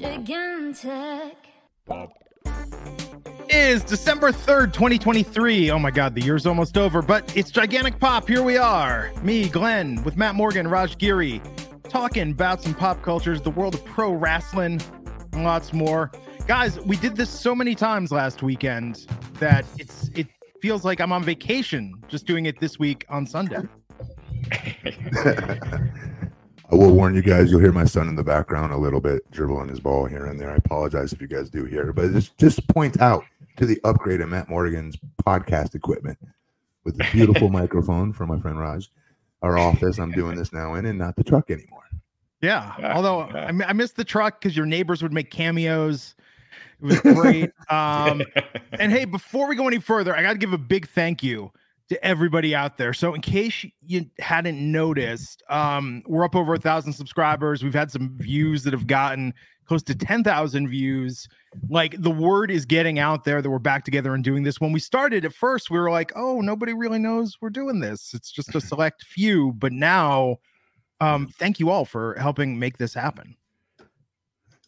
Gigantic. is December 3rd, 2023. Oh my God, the year's almost over, but it's Gigantic Pop. Here we are. Me, Glenn, with Matt Morgan, Raj Giri, talking about some pop cultures, the world of pro wrestling, and lots more. Guys, we did this so many times last weekend that it's it feels like I'm on vacation just doing it this week on Sunday. I will warn you guys, you'll hear my son in the background a little bit dribbling his ball here and there. I apologize if you guys do hear, but just just point out to the upgrade of Matt Morgan's podcast equipment with the beautiful microphone from my friend Raj. Our office I'm doing this now in and not the truck anymore. Yeah. Yeah, Although. I, I missed the truck because your neighbors would make cameos. It was great. um, and hey, before we go any further, I got to give a big thank you to everybody out there. So, in case you hadn't noticed, um, we're up over a thousand subscribers. We've had some views that have gotten close to 10,000 views. Like the word is getting out there that we're back together and doing this. When we started at first, we were like, oh, nobody really knows we're doing this. It's just a select few. But now, um, thank you all for helping make this happen.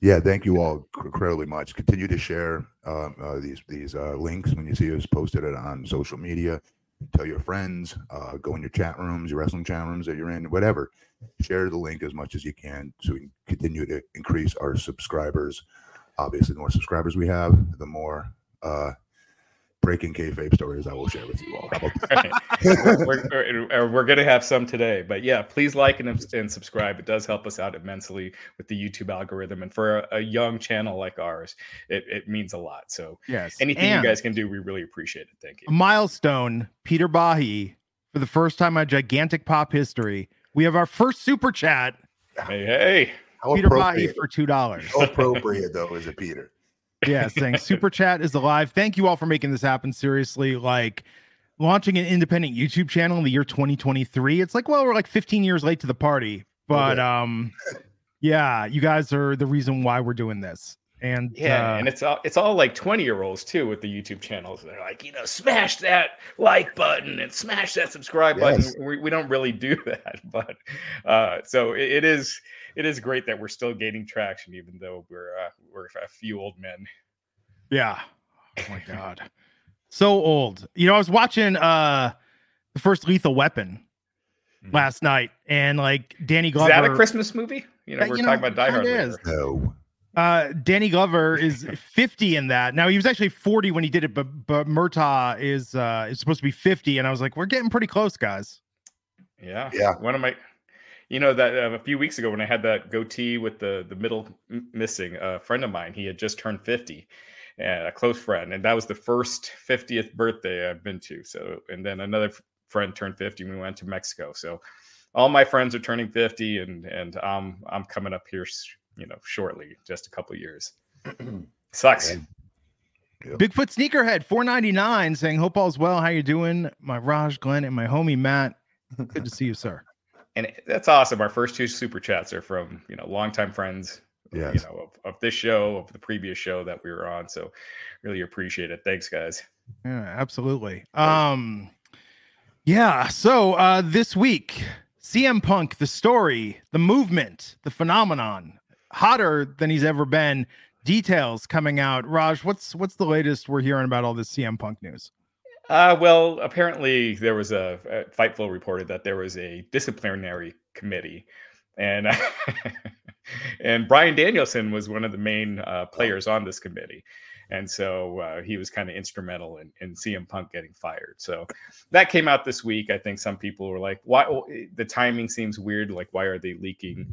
Yeah, thank you all incredibly much. Continue to share um, uh, these these uh, links when you see us posted it on social media. Tell your friends. Uh, go in your chat rooms, your wrestling chat rooms that you're in, whatever. Share the link as much as you can so we can continue to increase our subscribers. Obviously, the more subscribers we have, the more uh, breaking kayfabe stories I will share with you all. How we're, we're, we're going to have some today, but yeah, please like and, and subscribe. It does help us out immensely with the YouTube algorithm, and for a, a young channel like ours, it, it means a lot. So Yes. anything And- you guys can do, we really appreciate it. Thank a you. milestone Peter Bahi for the first time in gigantic pop history. We have our first super chat, Hey, hey, How Peter Bahi for two dollars. how appropriate though is it, Peter? Yeah, saying super chat is alive. Thank you all for making this happen. Seriously, like launching an independent YouTube channel in the year 2023. It's like, well, we're like 15 years late to the party, but Okay. um, yeah, you guys are the reason why we're doing this. And yeah, uh, and it's all it's all like twenty year olds too with the YouTube channels. They're like, you know, smash that like button and smash that subscribe Yes. button. We, we don't really do that, but uh, so it, it is it is great that we're still gaining traction, even though we're uh, we're a few old men. Yeah. Oh my god. So old. You know, I was watching uh the first Lethal Weapon Mhm. last night and like Danny Glover. Is that a Christmas movie? You know, Uh, we're you talking know, about Die Hard. later. is. No. uh Danny Glover is 50 in that. Now he was actually 40 when he did it, but but Murtaugh is uh is supposed to be 50 and I was like, we're getting pretty close, guys. Yeah, Yeah. One of my, you know, that uh, a few weeks ago when I had that goatee with the the middle m- missing, a friend of mine, he had just turned fifty, and a close friend, and that was the first fiftieth birthday I've been to. So, and then another f- friend turned fifty. and We went to Mexico. So, all my friends are turning fifty, and and um, I'm coming up here, you know, shortly, just a couple years. Sucks. Yeah. Bigfoot Sneakerhead 499 saying, Hope all's well. How you doing? My Raj, Glenn, and my homie Matt. Good to see you, sir. And that's awesome. Our first two super chats are from you know longtime friends, Yes. you know, of, of this show, of the previous show that we were on. So really appreciate it. Thanks, guys. Yeah, absolutely. Um yeah, so uh this week CM Punk, the story, the movement, the phenomenon, hotter than he's ever been. Details coming out. Raj, what's what's the latest we're hearing about all this CM Punk news? Uh, well, apparently there was a, Fightful reported that there was a disciplinary committee, and and Bryan Danielson was one of the main uh, players on this committee, and so uh, he was kind of instrumental in, in CM Punk getting fired. So that came out this week. I think some people were like, "Why?" oh, eh, The timing seems weird. Like, why are they leaking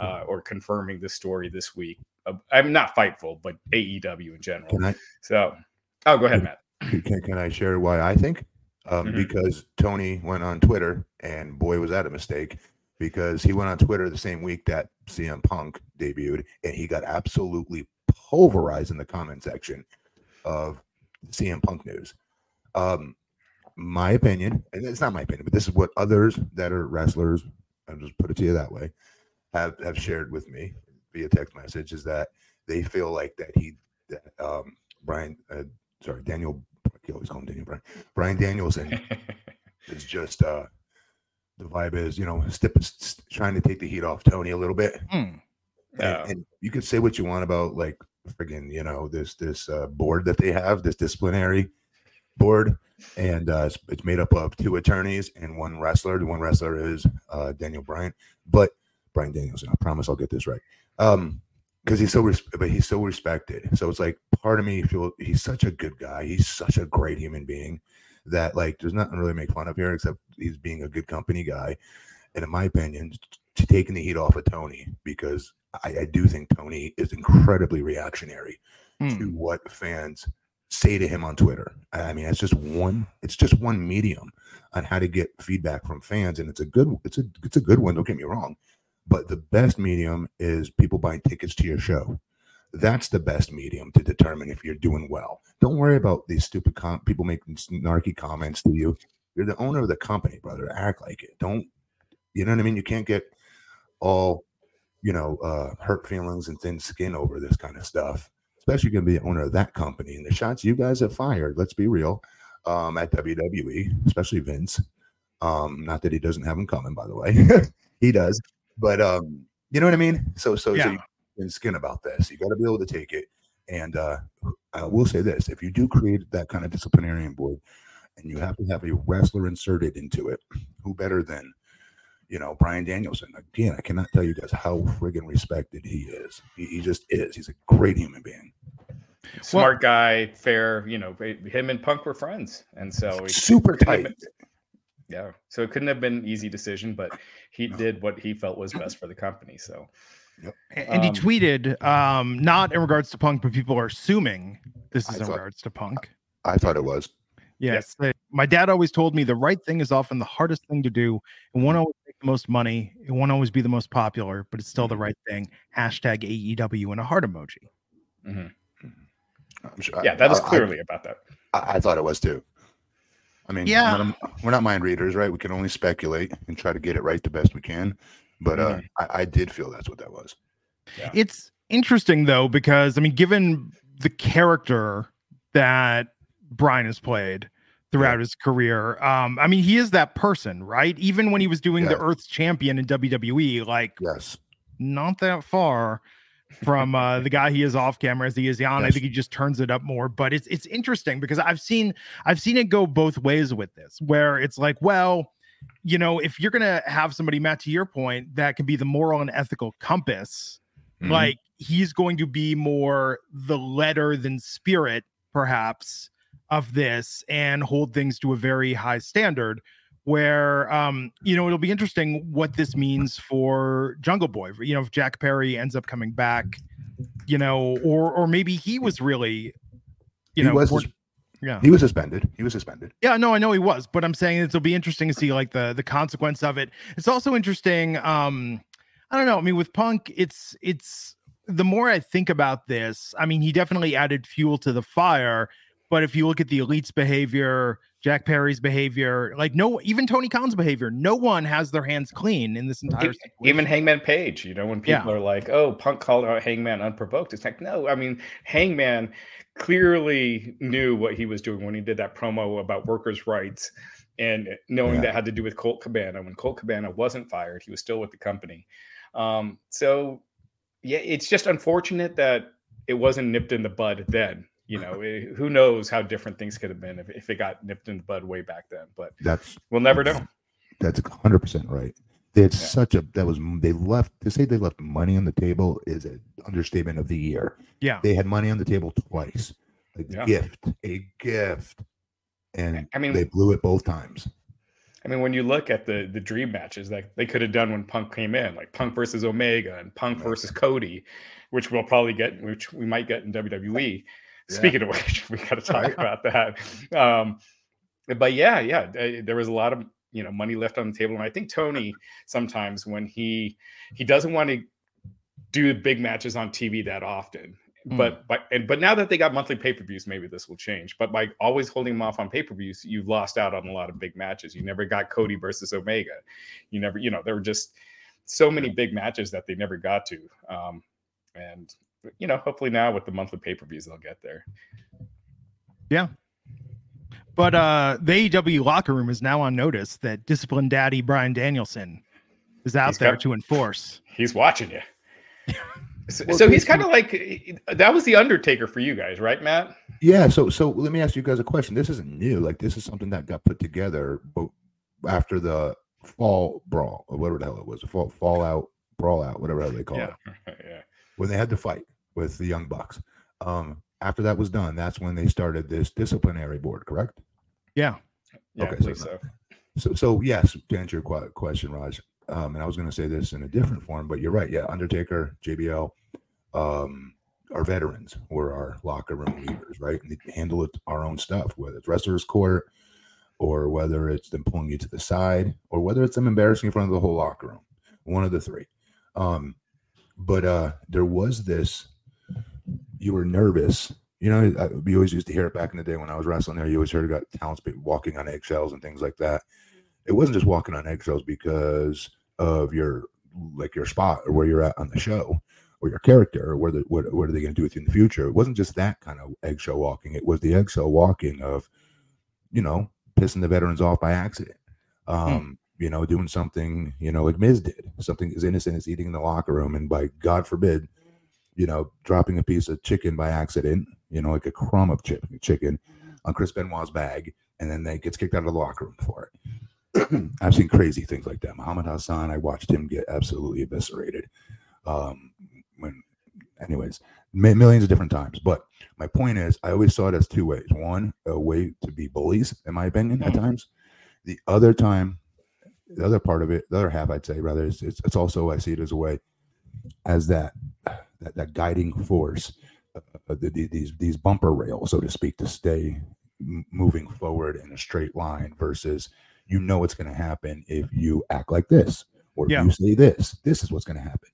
uh, or confirming the story this week? Uh, I'm not Fightful, but AEW in general. I So, oh, go ahead, Matt. Can, can I share why I think? Um, Mhm. Because Tony went on Twitter, and boy, was that a mistake. Because he went on Twitter the same week that CM Punk debuted, and he got absolutely pulverized in the comment section of CM Punk news. Um, my opinion, and it's not my opinion, but this is what others that are wrestlers, I'll just put it to you that way, have have shared with me via text message is that they feel like that he, that, um, Bryan, uh, sorry, Daniel, I always call him Daniel Bryan, Brian Danielson is just uh the vibe is you know step, s- trying to take the heat off Tony a little bit. Hmm. And, Um, and you can say what you want about like friggin', you know, this this uh, board that they have, this disciplinary board, and uh, it's, it's made up of two attorneys and one wrestler. The one wrestler is uh, Daniel Bryan, but Bryan Danielson. I promise I'll get this right. Um, because he's so res- but he's so respected. So it's like part of me feel he's such a good guy. He's such a great human being that like there's nothing to really make fun of here except he's being a good company guy. And in my opinion, taking the heat off of Tony because I, I do think Tony is incredibly reactionary Hmm. to what fans say to him on Twitter. I I mean, it's just one it's just one medium on how to get feedback from fans, and it's a good it's a it's a good one. Don't get me wrong, but the best medium is people buying tickets to your show. That's the best medium to determine if you're doing well. Don't worry about these stupid com- people making snarky comments to you. You're the owner of the company, brother. Act like it. Don't you know what I mean? You can't get all you know uh, hurt feelings and thin skin over this kind of stuff especially going to be the owner of that company. And the shots you guys have fired, let's be real, um, at WWE, especially Vince. Um, not that he doesn't have them coming, by the way, he does. But um, you know what I mean. So, so, so you thin skin about this. You got to be able to take it. And uh, I will say this: if you do create that kind of disciplinarian board, and you have to have a wrestler inserted into it, who better than you know, Bryan Danielson. Again, I cannot tell you guys how friggin' respected he is. He, he just is. He's a great human being. smart guy, fair. You know, him and Punk were friends, and so Super tight. been- yeah, so it couldn't have been an easy decision, but he No. did what he felt was best for the company. So And he Um, tweeted, um, not in regards to Punk, but people are assuming this I is in thought- regards to Punk. I thought it was. Yes. they- My dad always told me the right thing is often the hardest thing to do. It won't always make the most money. It won't always be the most popular, but it's still the right thing. Hashtag AEW and a heart emoji. mhm. I'm sure, yeah, that was I- I- clearly about that. I, I thought it was too. I mean, Yeah. we're not, we're not mind readers, right? We can only speculate and try to get it right the best we can. But uh, I, I did feel that's what that was. It's interesting though, because I mean, given the character that Bryan has played throughout his career, um, I mean, he is that person, right? Even when he was doing the Yeah. Earth's champion in WWE, like Yes. not that far from uh, the guy he is off camera as he is on. I think he just turns it up more. But it's it's interesting because I've seen I've seen it go both ways with this, where it's like, well, you know, if you're gonna have somebody, Matt, to your point, that can be the moral and ethical compass, Mhm. like he's going to be more the letter than spirit, perhaps, of this and hold things to a very high standard. Where um, you know, it'll be interesting what this means for Jungle Boy. You know, if Jack Perry ends up coming back, you know, or or maybe he was really, you he know, was yeah. he was suspended. He was suspended. Yeah, no, I know he was, but I'm saying it'll be interesting to see like the the consequence of it. It's also interesting. Um, I don't know. I mean, with Punk, it's it's the more I think about this, I mean, he definitely added fuel to the fire. But if you look at the elites' behavior, Jack Perry's behavior, like no, even Tony Khan's behavior, no one has their hands clean in this entire situation. Even Hangman Page, you know, when Yeah. people are like, "Oh, Punk called out Hangman unprovoked," it's like, no. I mean, Hangman clearly knew what he was doing when he did that promo about workers' rights, and knowing Yeah. that had to do with Colt Cabana. When Colt Cabana wasn't fired, he was still with the company. Um, so, yeah, it's just unfortunate that it wasn't nipped in the bud then. You know, eh, who knows how different things could have been if, if it got nipped in the bud way back then. But That's we'll never know. that's hundred percent right. They had Yeah. such a that was they left to say they left money on the table is an understatement of the year. Yeah. They had money on the table twice. A Yeah. gift, a gift, and I mean, they blew it both times. I mean, when you look at the the dream matches that they could have done when Punk came in, like Punk versus Omega and Punk versus Cody, which we'll probably get, which we might get in WWE. Yeah. Speaking of which, we got to talk about that. Um, but yeah, yeah, uh, there was a lot of you know money left on the table, and I think Tony sometimes when he he doesn't want to do big matches on TV that often. Mm. But but and but now that they got monthly pay per views, maybe this will change. But by always holding them off on pay per views, you've lost out on a lot of big matches. You never got Cody versus Omega. You never, you know, there were just so many big matches that they never got to. Um, and you know, hopefully now with the monthly pay per views, they'll get there. Yeah. But uh the AEW locker room is now on notice that discipline daddy Bryan Danielson is out He's there got- to enforce. He's watching you. So, Well, so he's kind of like that was the Undertaker for you guys, right, Matt? Yeah, so so let me ask you guys a question. This isn't new. Like this is something that got put together after the fall brawl, or whatever the hell it was, fall fallout, brawl out, whatever the hell they call it. yeah. When they had to fight with the Young Bucks. Um, after that was done, that's when they started this disciplinary board, correct? Yeah. Yeah, Okay, so so. So, so yes, to answer your question, Raj, um, and I was going to say this in a different form, but you're right. Yeah, Undertaker, JBL, um, our veterans were our locker room leaders, right? And they handle it our own stuff, whether it's wrestlers' court, or whether it's them pulling you to the side, or whether it's them embarrassing you in front of the whole locker room. One of the three. Um, but uh, there was this. You were nervous. You know, I, we always used to hear it back in the day when I was wrestling there. You always heard about talents walking on eggshells and things like that. It wasn't just walking on eggshells because of your like your spot or where you're at on the show or your character or where the, what, what are they going to do with you in the future. It wasn't just that kind of eggshell walking. It was the eggshell walking of, you know, pissing the veterans off by accident. Um, you know, doing something, you know, like Miz did, something as innocent as eating in the locker room, and by God forbid, you know, dropping a piece of chicken by accident, you know, like a crumb of chip, chicken on Chris Benoit's bag, and then they gets kicked out of the locker room for it. I've seen crazy things like that. Muhammad Hassan, I watched him get absolutely eviscerated. Um, when, anyways, mi- millions of different times. But my point is, I always saw it as two ways. One, a way to be bullies, in my opinion, at Mhm. times. The other time, the other part of it, the other half, I'd say, rather, is it's, it's also I see it as a way, as that that, that guiding force, uh, the, the- these these bumper rails, so to speak, to stay m- moving forward in a straight line versus you know what's going to happen if you act like this or if you say this. This is what's going to happen.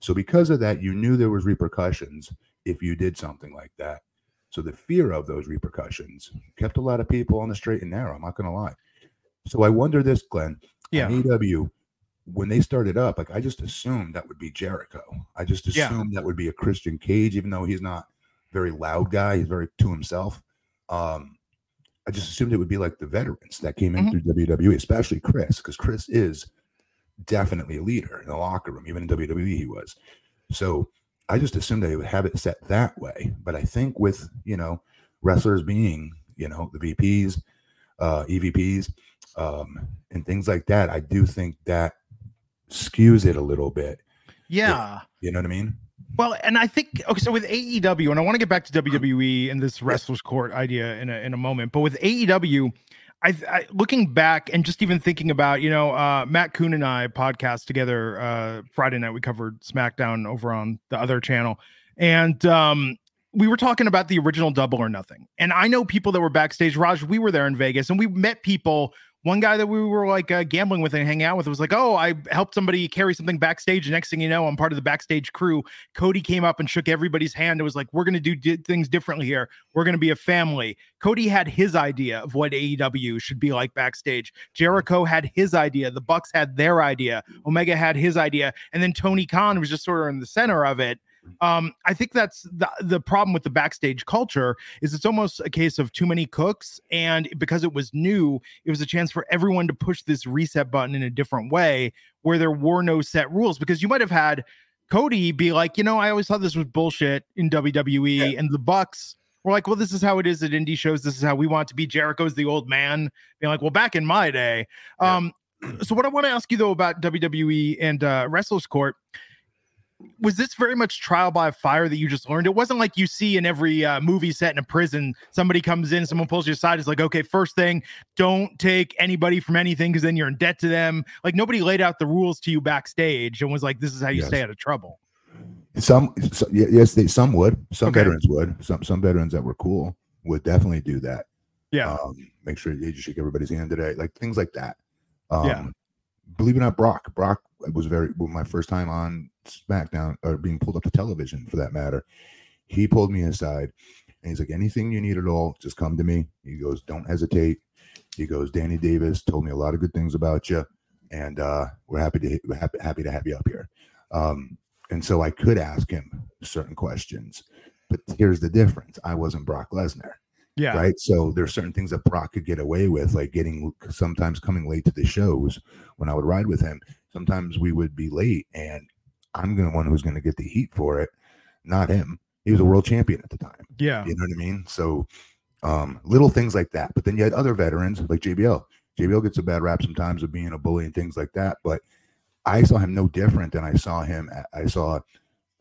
So because of that, you knew there was repercussions if you did something like that. So the fear of those repercussions kept a lot of people on the straight and narrow. I'm not going to lie. So I wonder this, Glenn. Yeah. AEW, when they started up, like I just assumed that would be Jericho. I just Yeah. assumed that would be a Christian Cage, even though he's not very loud guy. He's very to himself. Um, I just assumed it would be like the veterans that came in Mhm. through WWE, especially Chris, because Chris is definitely a leader in the locker room. Even in WWE, he was. So I just assumed that they would have it set that way. But I think with you know wrestlers being you know the VPs, uh, EVPs, um, and things like that, I do think that skews it a little bit. Yeah. You know what I mean? Well, and I think okay, so with AEW, and I want to get back to WWE and this wrestlers court idea in a in a moment, but with AEW, I, I looking back and just even thinking about, you know, uh, Matt Kuhn and I podcast together uh, Friday night. We covered SmackDown over on the other channel, and um, we were talking about the original Double or Nothing. And I know people that were backstage. Raj, we were there in Vegas, and we met people. One guy that we were like uh, gambling with and hanging out with was like, "Oh, I helped somebody carry something backstage." And next thing you know, I'm part of the backstage crew. Cody came up and shook everybody's hand. It was like, "We're going to do di- things differently here. We're going to be a family." Cody had his idea of what AEW should be like backstage. Jericho had his idea. The Bucks had their idea. Omega had his idea, and then Tony Khan was just sort of in the center of it. Um, I think that's the the problem with the backstage culture is it's almost a case of too many cooks, and because it was new, it was a chance for everyone to push this reset button in a different way where there were no set rules. Because you might have had Cody be like, you know, I always thought this was bullshit in WWE, and the Bucks were like, well, this is how it is at indie shows. This is how we want to be. Jericho's the old man, being like, well, back in my day. Yeah. Um, so what I want to ask you though about WWE and uh, Wrestlers Court was this very much trial by fire that you just learned? It wasn't like you see in every uh, movie set in a prison. Somebody comes in, someone pulls you aside. It's like, okay, first thing, don't take anybody from anything because then you're in debt to them. Like nobody laid out the rules to you backstage and was like, this is how you Yes. stay out of trouble. Some, so, yes, they some would. Some Okay. veterans would. Some some veterans that were cool would definitely do that. Yeah. Um, make sure you shake everybody's hand today, like things like that. Um, Yeah. Believe it or not, Brock. Brock was very my first time on SmackDown or being pulled up to television for that matter. He pulled me aside and he's like, anything you need at all, just come to me. He goes, don't hesitate. He goes, Danny Davis told me a lot of good things about you, and uh, we're happy to we're happy, happy to have you up here. Um, and so I could ask him certain questions, but here's the difference: I wasn't Brock Lesnar Yeah. right? So there's certain things that Brock could get away with, like getting sometimes coming late to the shows when I would ride with him. Sometimes we would be late, and I'm the one who's going to get the heat for it, not him. He was a world champion at the time. Yeah. You know what I mean? So um, little things like that. But then you had other veterans like JBL. JBL gets a bad rap sometimes of being a bully and things like that. But I saw him no different than I saw him. I saw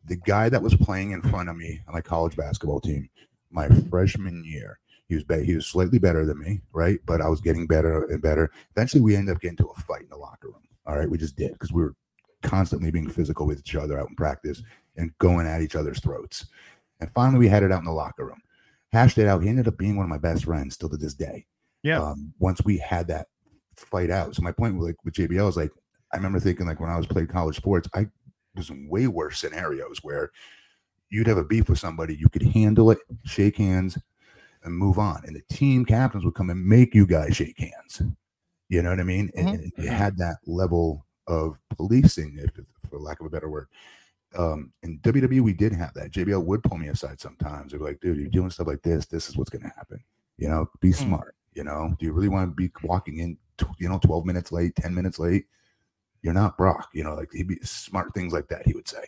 the guy that was playing in front of me on my college basketball team my freshman year. He was be- he was slightly better than me, right? But I was getting better and better. Eventually, we ended up getting to a fight in the locker room. All right, we just did because we were constantly being physical with each other out in practice and going at each other's throats. And finally, we had it out in the locker room. Hashed it out. He ended up being one of my best friends still to this day. Yeah. Um, once we had that fight out. So my point with like with JBL is like I remember thinking like when I was playing college sports, I was in way worse scenarios where you'd have a beef with somebody, you could handle it, shake hands, and move on. And the team captains would come and make you guys shake hands. You know what I mean? And, Mhm. and you had that level of policing, if, for lack of a better word. Um, in WWE, we did have that. JBL would pull me aside sometimes. They'd be like, dude, you're doing stuff like this. This is what's going to happen. You know, be Mm. smart. You know, do you really want to be walking in, you know, 12 minutes late, 10 minutes late? You're not Brock. You know, like he'd be smart things like that, he would say.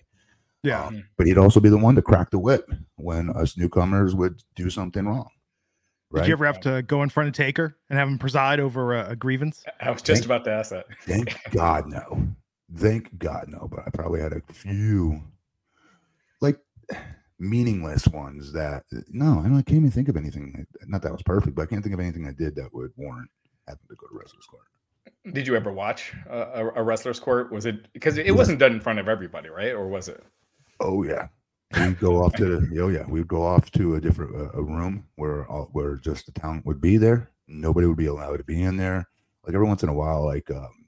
Yeah. Um, but he'd also be the one to crack the whip when us newcomers would do something wrong. Did you ever have to go in front of Taker and have him preside over a, a grievance? I was just Thank- about to ask that. Thank God no. Thank God no. But I probably had a few like meaningless ones that no, I, don't, I can't even think of anything. Not that was perfect, but I can't think of anything I did that would warrant having to go to wrestler's court. Did you ever watch a, a, a wrestler's court? Was it because it Yes. wasn't done in front of everybody, right? Or was it? Oh yeah, we'd go off to the, oh yeah, we'd go off to a different uh, a room where all, where just the talent would be there. Nobody would be allowed to be in there. Like every once in a while, like um,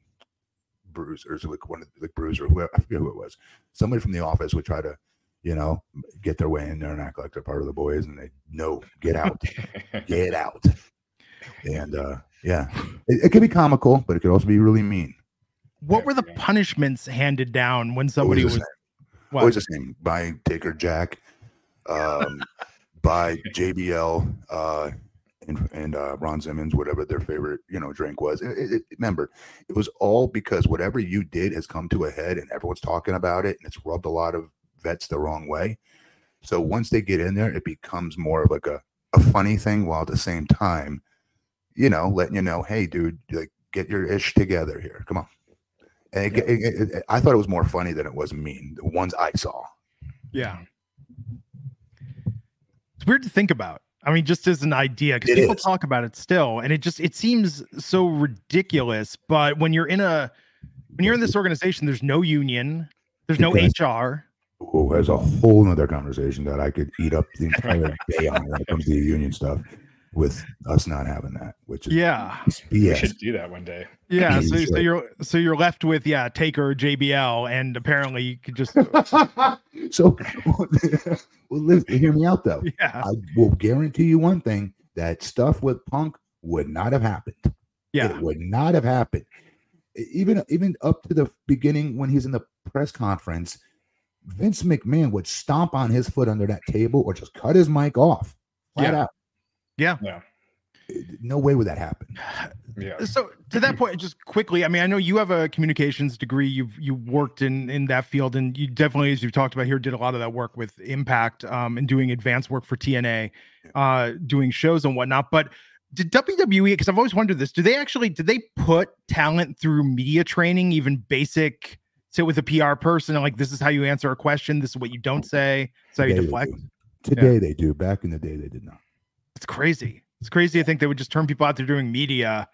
Bruisers, like one of like Bruiser, whoever I forget who it was, somebody from the office would try to, you know, get their way in there and act like they're part of the boys, and they no, get out, get out. And uh yeah, it, it could be comical, but it could also be really mean. What were the Yeah. punishments handed down when somebody the was what? Always the same. By Taker Jack, um, by JBL, uh, and, and uh, Ron Simmons, whatever their favorite you know drink was. It, it- remember, it was all because whatever you did has come to a head, and everyone's talking about it, and it's rubbed a lot of vets the wrong way. So once they get in there, it becomes more of like a, a funny thing, while at the same time, you know, letting you know, hey, dude, like get your ish together here. Come on. It, it- it- it- I thought it was more funny than it was mean. The ones I saw. Yeah. It's weird to think about. I mean, just as an idea, because people is. talk about it still, and it just it seems so ridiculous. But when you're in a when you're in this organization, there's no union, there's no HR. Oh, there's a whole nother conversation that I could eat up the entire day on when it comes to the union stuff with us not having that, which is Yeah. it's We BS. should do that one day. Yeah. Yeah, So, you so should. you're so you're left with yeah, Taker JBL, and apparently you could just so, well, listen, hear me out though. yeah. I will guarantee you one thing: that stuff with Punk would not have happened. Yeah. It would not have happened. Even even up to the beginning when he's in the press conference, Vince McMahon would stomp on his foot under that table or just cut his mic off. Flat Yeah. out. Yeah. Yeah. No way would that happen. Yeah. So to that point, just quickly, I mean, I know you have a communications degree. You've you worked in in that field, and you definitely, as you've talked about here, did a lot of that work with Impact um, and doing advanced work for TNA, uh, doing shows and whatnot. But did WWE? Because I've always wondered this: do they actually did they put talent through media training, even basic? Sit with a PR person and like, this is how you answer a question. This is what you don't say. This is how you Today they deflect. do. Today they do. Back in the day, they did not. It's crazy. It's crazy to think they would just turn people out there doing media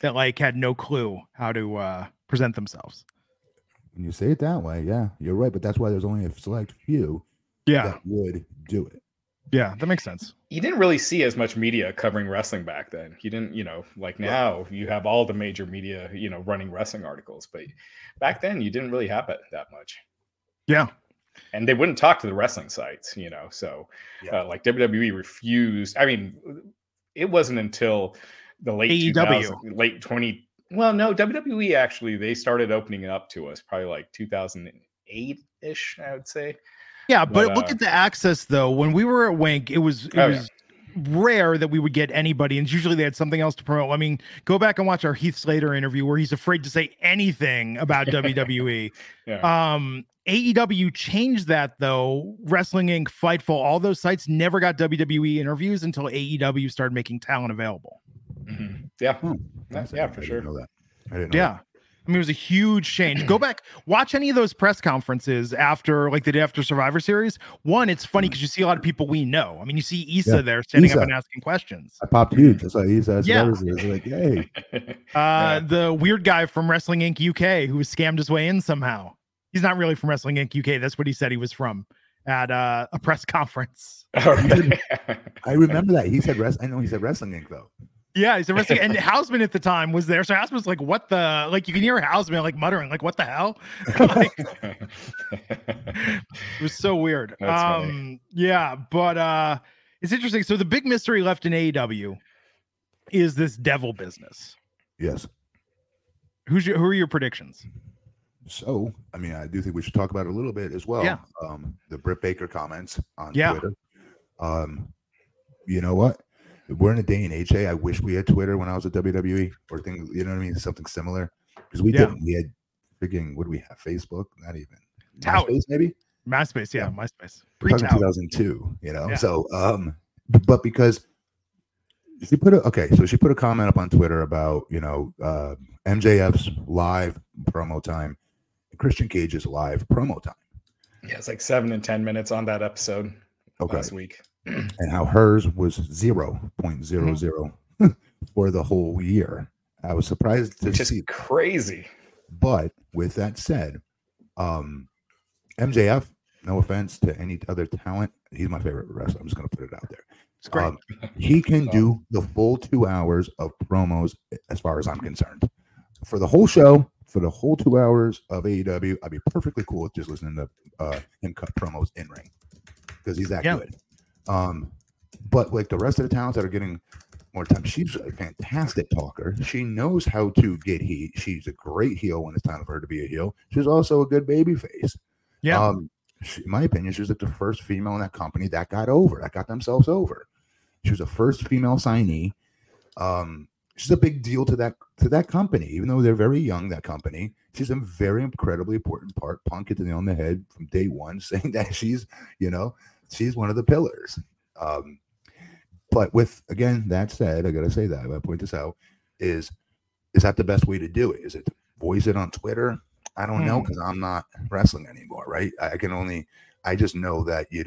that like had no clue how to uh, present themselves. When you say it that way, yeah, you're right. But that's why there's only a select few Yeah, that would do it. yeah, that makes sense. You didn't really see as much media covering wrestling back then. You didn't, you know, like now you have all the major media, you know, running wrestling articles, but back then you didn't really have it that much. Yeah, And they wouldn't talk to the wrestling sites, you know. So, Yeah. uh, like WWE refused. I mean, it wasn't until the late AEW. late 20. Well, no, WWE actually they started opening it up to us probably like 2008 ish, I would say. yeah, but, But, look uh, at the access though. When we were at Wink, it was it Oh, was rare that we would get anybody, and usually they had something else to promote. I mean, go back and watch our Heath Slater interview where he's afraid to say anything about WWE. Yeah. Um, AEW changed that though. Wrestling Inc., Fightful, all those sites never got WWE interviews until AEW started making talent available. Mhm. Yeah. Hmm. Yeah, That's- yeah, I for didn't sure. know that. I didn't know Yeah. I mean, it was a huge change. Go back, watch any of those press conferences after, like the day after Survivor Series. One, it's funny because you see a lot of people we know. I mean, you see Issa Yeah, there standing Issa. up and asking questions. I popped huge. That's why he's uh, Yeah. yeah. like, hey, Uh, Yeah. the weird guy from Wrestling Inc. UK who scammed his way in somehow. He's not really from Wrestling Inc. UK. That's what he said he was from at uh, a press conference. All right. I remember that. He said rest. I know he said wrestling Inc. though. Yeah, he's a wrestling, and Hausman at the time was there. So Hausman's like, "What the?" Like you can hear Hausman like muttering, like, "What the hell?" like, it was so weird. That's funny. um, yeah, but uh, it's interesting. So the big mystery left in AEW is this devil business. Yes. Who's your, who are your predictions? So, I mean, I do think we should talk about it a little bit as well. Yeah. Um, the Britt Baker comments on Yeah. Twitter. Um, you know what? We're in a day and age. Hey, I wish we had Twitter when I was at WWE or things. You know what I mean? Something similar because we Yeah. didn't. We had freaking. What do we have? Facebook? Not even. Tout. MySpace, maybe. MySpace, yeah, Yeah. MySpace. We're Pre talking 2002. You know. Yeah. So, um, but because she put a okay, so she put a comment up on Twitter about you know uh, MJF's live promo time, Christian Cage's live promo time. yeah, it's like seven and ten minutes on that episode Okay. last week. and how hers was 0.00 for the whole year. I was surprised to Which is see, crazy. but with that said, um, MJF, no offense to any other talent, he's my favorite wrestler. I'm just going to put it out there. It's great. Um, he can do the full two hours of promos, as far as I'm concerned. For the whole show, for the whole two hours of AEW, I'd be perfectly cool with just listening to uh, him cut promos in ring because he's that Yeah. good. Um, but like the rest of the talents that are getting more time, she's a fantastic talker. She knows how to get heat. She's a great heel when it's time for her to be a heel. She's also a good baby face. yeah, Um, she, in my opinion, she was like the first female in that company that got over, that got themselves over. She was the first female signee. Um, she's a big deal to that to that company, even though they're very young. That company, she's a very incredibly important part. Punk hit the nail on the head from day one, saying that she's, you know, she's one of the pillars. Um, but with again that said, I gotta say that I point this out is is that the best way to do it? Is it to voice it on Twitter? I don't know Hmm. because I'm not wrestling anymore, right? I I can only I just know that you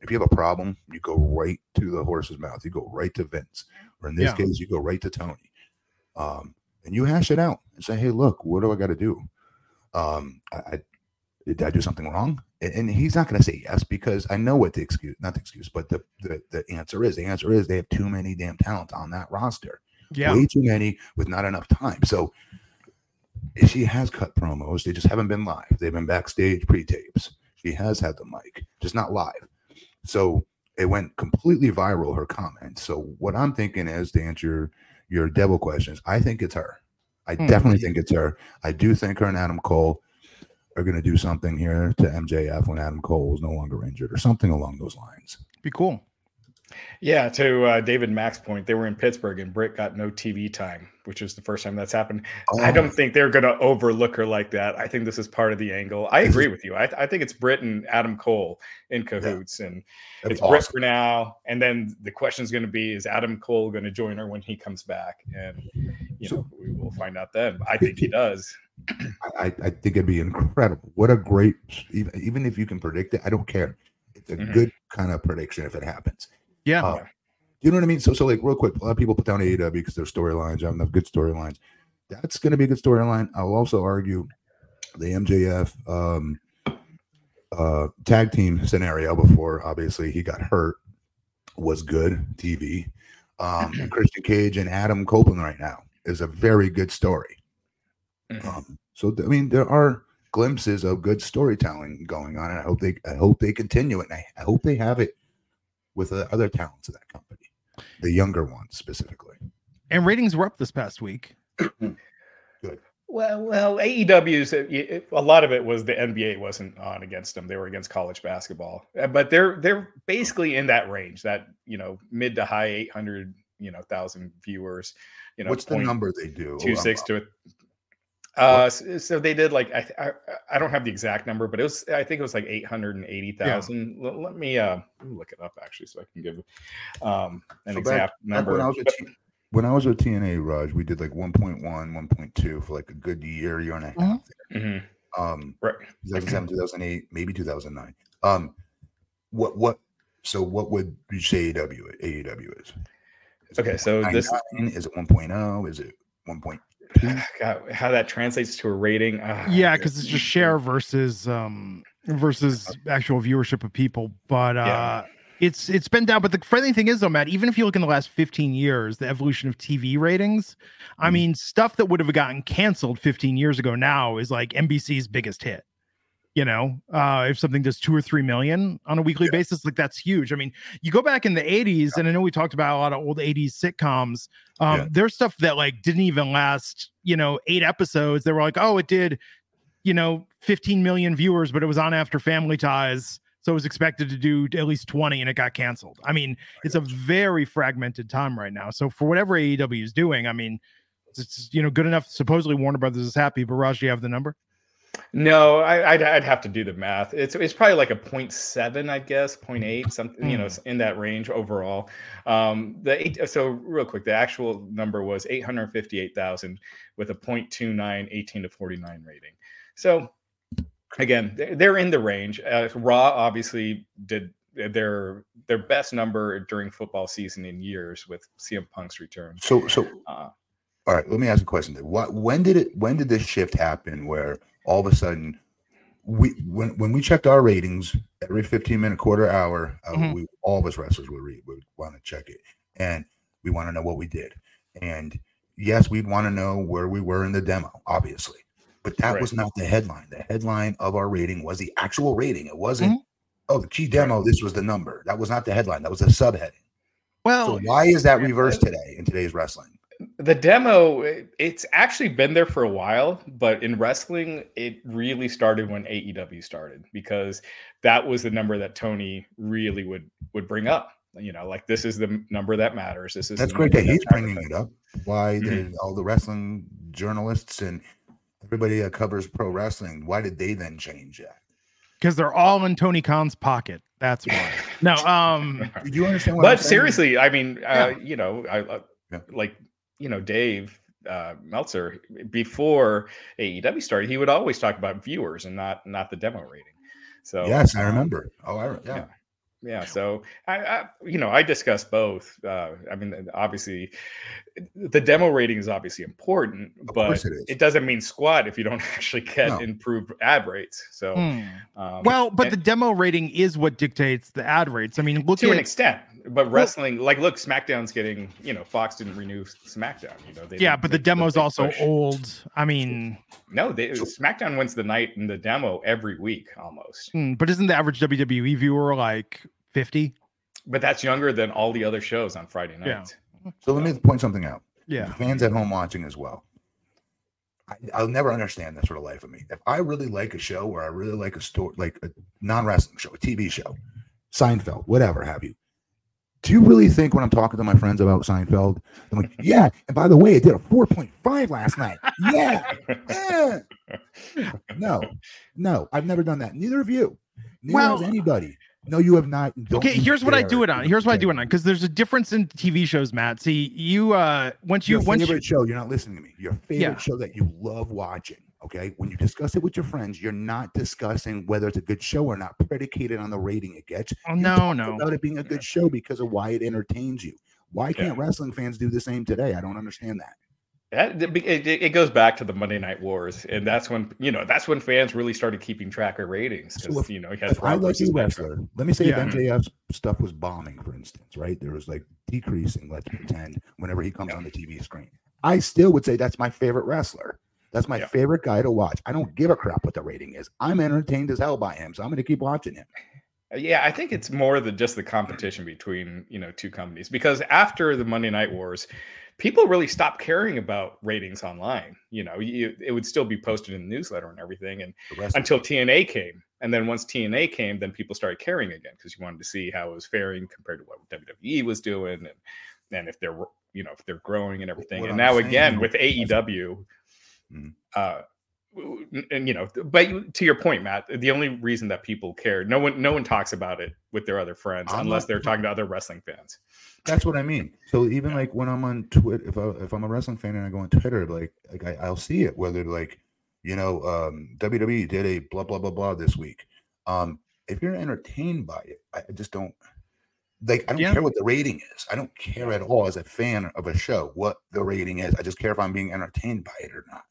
if you have a problem, you go right to the horse's mouth. You go right to Vince, or in this Yeah. case, you go right to Tony, um, and you hash it out and say, "Hey, look, what do I got to do? Um, I, I did I do something wrong?" And, and he's not going to say yes because I know what the excuse, not the excuse, but the, the the answer is. The answer is they have too many damn talent on that roster yeah, way too many with not enough time. So she has cut promos. They just haven't been live. They've been backstage pre-tapes. She has had the mic, just not live. So it went completely viral, her comment. So what I'm thinking is to answer your, your devil questions, I think it's her. I Hmm. definitely think it's her. I do think her and Adam Cole are going to do something here to MJF when Adam Cole is no longer injured or something along those lines. be cool. Yeah, to uh, David Mack's point, they were in Pittsburgh and Britt got no TV time, which was the first time that's happened. I Oh, don't think they're going to overlook her like that. I think this is part of the angle. I agree with you. I, I think it's Britt and Adam Cole in cahoots, and that'd it's be Britt for now. And then the question is going to be: Is Adam Cole going to join her when he comes back? And you So- know, we will find out then. I think he does. I, I think it'd be incredible. What a great, even, even if you can predict it, I don't care. It's a Mhm. good kind of prediction if it happens. Yeah, Uh, you know what I mean? So, so like real quick, a lot of people put down AEW because their storylines have enough good storylines. That's going to be a good storyline. I'll also argue the MJF um, uh, tag team scenario before obviously he got hurt was good TV. Um, and Christian Cage and Adam Copeland right now is a very good story. Mhm. Um, so th- I mean, there are glimpses of good storytelling going on, and I hope they I hope they continue it, and I, I hope they have it with the other talents of that company, the younger ones specifically. and ratings were up this past week. Well, well, AEW's it- it- a lot of it was the NBA wasn't on against them; they were against college basketball. Uh, But they're they're basically in that range, that you know mid to high eight hundred you know thousand viewers. You know, What's the number they do? two six to it. Uh, so, so they did like I, I I don't have the exact number, but it was I think it was like eight hundred and eighty thousand. Let, let me uh let me look it up actually, so I can give um an So exact back number. when I was with T- when I was with TNA, Raj, we did like 1.1, 1.2 for like a good year, year and a half. Mhm. Um, Right. 2007, 2008, maybe 2009. Um, what what? So what would you say AEW AEW is? Is Okay, so this- is it 1.0? Is it 1.2? God, how that translates to a rating? ah, Yeah, because it's just share versus um versus actual viewership of people. But uh Yeah. it's it's been down. But the funny thing is though, Matt, even if you look in the last 15 years, the evolution of TV ratings, I Mhm. mean, stuff that would have gotten canceled 15 years ago now is like NBC's biggest hit. You know, uh, if something does two or three million on a weekly basis, like that's huge. I mean, you go back in the 80s, and I know we talked about a lot of old 80s sitcoms. Um, Yeah. There's stuff that like didn't even last, you know, eight episodes. They were like, oh, it did, you know, 15 million viewers, but it was on after Family Ties. So it was expected to do at least 20 and it got canceled. I mean, it's a very fragmented time right now. So for whatever AEW is doing, I mean, it's, it's you know good enough. Supposedly Warner Brothers is happy, but Raj, do you have the number? No, I, I'd, I'd have to do the math. It's it's probably like a 0.7, I guess, 0.8, something you know, Hmm. in that range overall. Um, the eight, so real quick, the actual number was 858,000 with a 0.29 18 to 49 rating. So again, they're, they're in the range. Uh, Raw obviously did their their best number during football season in years with CM Punk's return. So so Uh, all right, let me ask a question. Then. What when did it when did this shift happen where all of a sudden we when when we checked our ratings every 15 minute quarter hour, uh, Mhm. we all of us wrestlers would read would want to check it and we want to know what we did. And yes, we'd want to know where we were in the demo, obviously. But that Right. was not the headline. The headline of our rating was the actual rating. It wasn't, oh, the key demo, this was the number. That was not the headline. That was a subheading. Well, So why is that reversed today in today's wrestling? The demo it's actually been there for a while but in wrestling it really started when aew started because that was the number that tony really would would bring up you know like this is the number that matters this is That's great number that he's bringing it up. Why Mhm. did all the wrestling journalists and everybody that covers pro wrestling, why did they then change that? because they're all in Tony Khan's pocket. That's why. no, um, Did you understand what I'm but seriously i mean uh Yeah. you know i uh, Yeah. like you know dave uh meltzer before aew started he would always talk about viewers and not not the demo rating so Yes, I um, remember. Oh, I re- yeah. yeah. yeah so I, I you know i discuss both uh i mean obviously the demo rating is obviously important Of but course it is. it doesn't mean squat if you don't actually get No. improved ad rates so hmm. um, well, but the demo rating is what dictates the ad rates. I mean, look to an extent but wrestling like look smackdown's getting you know fox didn't renew smackdown you know they yeah, but the make demo's big also push. old. I mean, no they, smackdown wins the night in the demo every week almost hmm, but isn't the average WWE viewer like 50? but that's younger than all the other shows on friday Yeah. So let me point something out. Yeah. Fans at home watching as well. I, I'll never understand this for the life of me. If I really like a show or I really like a story, like a non wrestling show, a TV show, Seinfeld, whatever have you. Do you really think when I'm talking to my friends about Seinfeld, I'm like, yeah, and by the way, it did a 4.5 last night. Yeah. yeah. No, no, I've never done that. Neither of you. Neither Well- has anybody. No, you have not. Don't Okay, here's what I do it on. Here's what I do it on because there's a difference in TV shows, Matt. See, you uh once you your once favorite you show, you're not listening to me. Your favorite Yeah. show that you love watching. Okay. When you discuss it with your friends, you're not discussing whether it's a good show or not, predicated on the rating it gets. Oh no, no. About it being a good show because of why it entertains you. Why can't wrestling fans do the same today? I don't understand that. That it, it, goes back to the Monday Night Wars, and that's when you know that's when fans really started keeping track of ratings So because if- you know If I like Metro. wrestler, let me say Yeah. if MJF's uh-huh. stuff was bombing, for instance, right? There was like decreasing, let's pretend, whenever he comes Yeah. on the TV screen. I still would say that's my favorite wrestler. That's my Yeah. favorite guy to watch. I don't give a crap what the rating is. I'm entertained as hell by him, so I'm going to keep watching him. Uh, yeah, I think it's more than just the competition between you know two companies because after the Monday Night Wars, people really stopped caring about ratings online. You know, you, it would still be posted in the newsletter and everything, and until TNA came, and then once TNA came, then people started caring again because you wanted to see how it was faring compared to what WWE was doing, and and if they're you know if they're growing and everything. What and I'm now again with AEW, mm-hmm. uh, and you know, but to your point, Matt, the only reason that people care, no one, no one talks about it with their other friends I'm unless not, they're talking to other wrestling fans. That's what I mean. So even yeah. like when I'm on Twitter, if I, if I'm a wrestling fan and I go on Twitter, like like I, will see it whether like you know um, WWE did a blah blah blah blah this week. Um, if you're entertained by it, I just don't like. I don't yeah. care what the rating is. I don't care at all as a fan of a show what the rating is. I just care if I'm being entertained by it or not.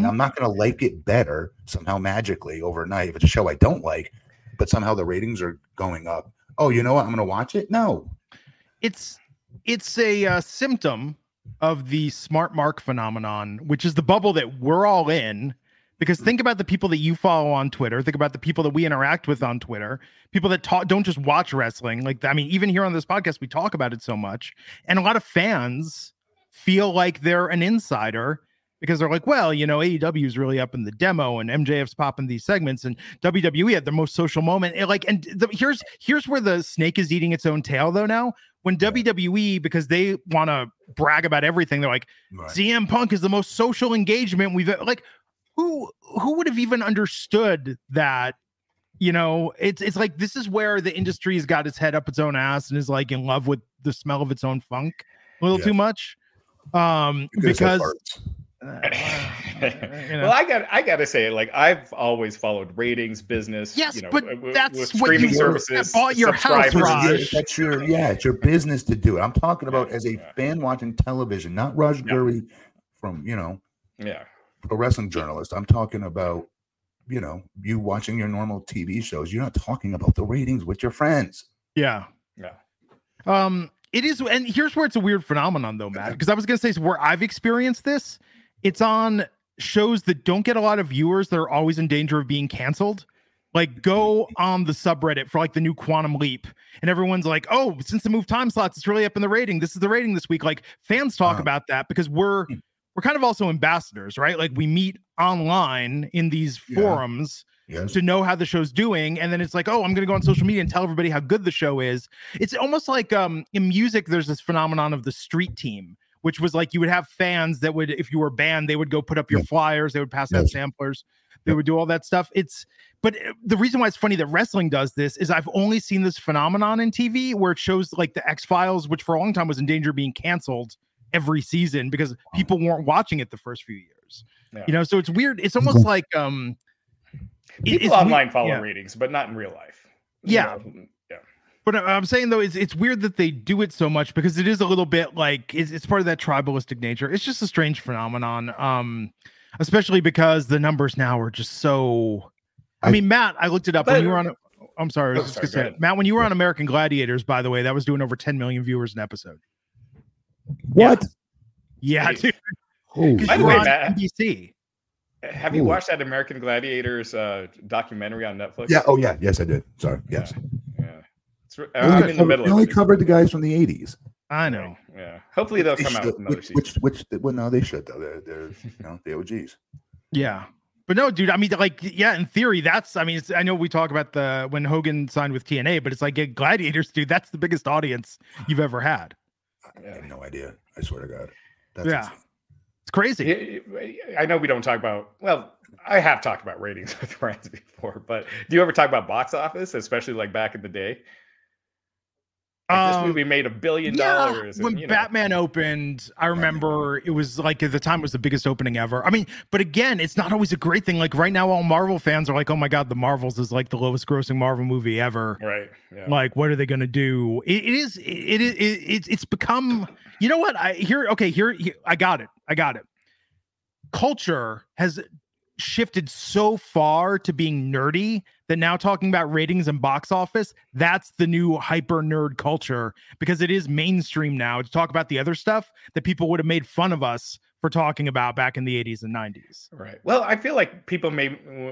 And I'm not going to like it better somehow magically overnight if it's a show I don't like, but somehow the ratings are going up. Oh, you know what? I'm going to watch it. No, it's it's a uh, symptom of the smart mark phenomenon, which is the bubble that we're all in. Because think about the people that you follow on Twitter. Think about the people that we interact with on Twitter. People that talk don't just watch wrestling. Like I mean, even here on this podcast, we talk about it so much, and a lot of fans feel like they're an insider because they're like, well, you know, AEW is really up in the demo and MJF's popping these segments and WWE had the most social moment. And like, and the, here's here's where the snake is eating its own tail though now. When WWE, because they want to brag about everything, they're like, right. CM Punk is the most social engagement we've like. Who who would have even understood that? You know, it's it's like this is where the industry has got its head up its own ass and is like in love with the smell of its own funk a little yeah. too much. Um, because uh, well, I got I got to say, like I've always followed ratings, business. Yes, you know, but w- that's streaming services. Bought your house, Raj. That's your yeah, it's your business to do it. I'm talking about as a yeah. fan watching television, not Raj yeah. Giri from you know, yeah, a wrestling journalist. I'm talking about you know you watching your normal TV shows. You're not talking about the ratings with your friends. Yeah, yeah. Um, it is, and here's where it's a weird phenomenon, though, Matt. Because I was gonna say, so where I've experienced this it's on shows that don't get a lot of viewers that are always in danger of being canceled. Like go on the subreddit for like the new Quantum Leap, and everyone's like, "Oh, since the move time slots, it's really up in the rating. This is the rating this week." Like fans talk uh, about that because we're hmm. we're kind of also ambassadors, right? Like we meet online in these yeah. forums yes. to know how the show's doing, and then it's like, "Oh, I'm going to go on social media and tell everybody how good the show is." It's almost like um in music, there's this phenomenon of the street team which was like you would have fans that would, if you were banned, they would go put up your yeah. flyers, they would pass out samplers, they yeah. would do all that stuff. It's, but uh, the reason why it's funny that wrestling does this is I've only seen this phenomenon in TV where it shows like the X Files, which for a long time was in danger of being canceled every season because people weren't watching it the first few years. Yeah. You know, so it's weird. It's almost like um people online weird. follow yeah. ratings, but not in real life. Yeah. You know, but I'm saying though, it's it's weird that they do it so much because it is a little bit like it's, it's part of that tribalistic nature. It's just a strange phenomenon, um, especially because the numbers now are just so. I, I mean, Matt, I looked it up but, when you were on. I'm sorry, I was oh, just sorry, gonna say, Matt, when you were on American Gladiators, by the way, that was doing over 10 million viewers an episode. What? Yeah, dude. Oh, by the way, Matt, NBC. Have you Ooh. watched that American Gladiators uh, documentary on Netflix? Yeah. Oh, yeah. Yes, I did. Sorry. Yes. Yeah. I'm in the middle. They only covered the guys from the '80s. I know. Yeah. Hopefully they'll they come should, out. Another which, season. which, which, well, no, they should though. They're, they're, you know, the OGs. Yeah. But no, dude. I mean, like, yeah. In theory, that's. I mean, I know we talk about the when Hogan signed with TNA, but it's like get Gladiators, dude. That's the biggest audience you've ever had. I have no idea. I swear to God. That's yeah. Insane. It's crazy. I know we don't talk about. Well, I have talked about ratings with friends before, but do you ever talk about box office, especially like back in the day? Like this um, movie made a billion dollars. when you know. Batman opened, I remember it was like at the time it was the biggest opening ever. I mean, but again, it's not always a great thing. Like right now, all Marvel fans are like, "Oh my god, the Marvels is like the lowest grossing Marvel movie ever." Right. Yeah. Like, what are they going to do? it, it is. It is. It, it's become. You know what? I here. Okay, here, here. I got it. I got it. Culture has shifted so far to being nerdy that now talking about ratings and box office, that's the new hyper nerd culture because it is mainstream now to talk about the other stuff that people would have made fun of us for talking about back in the 80s and 90s. Right. Well, I feel like people may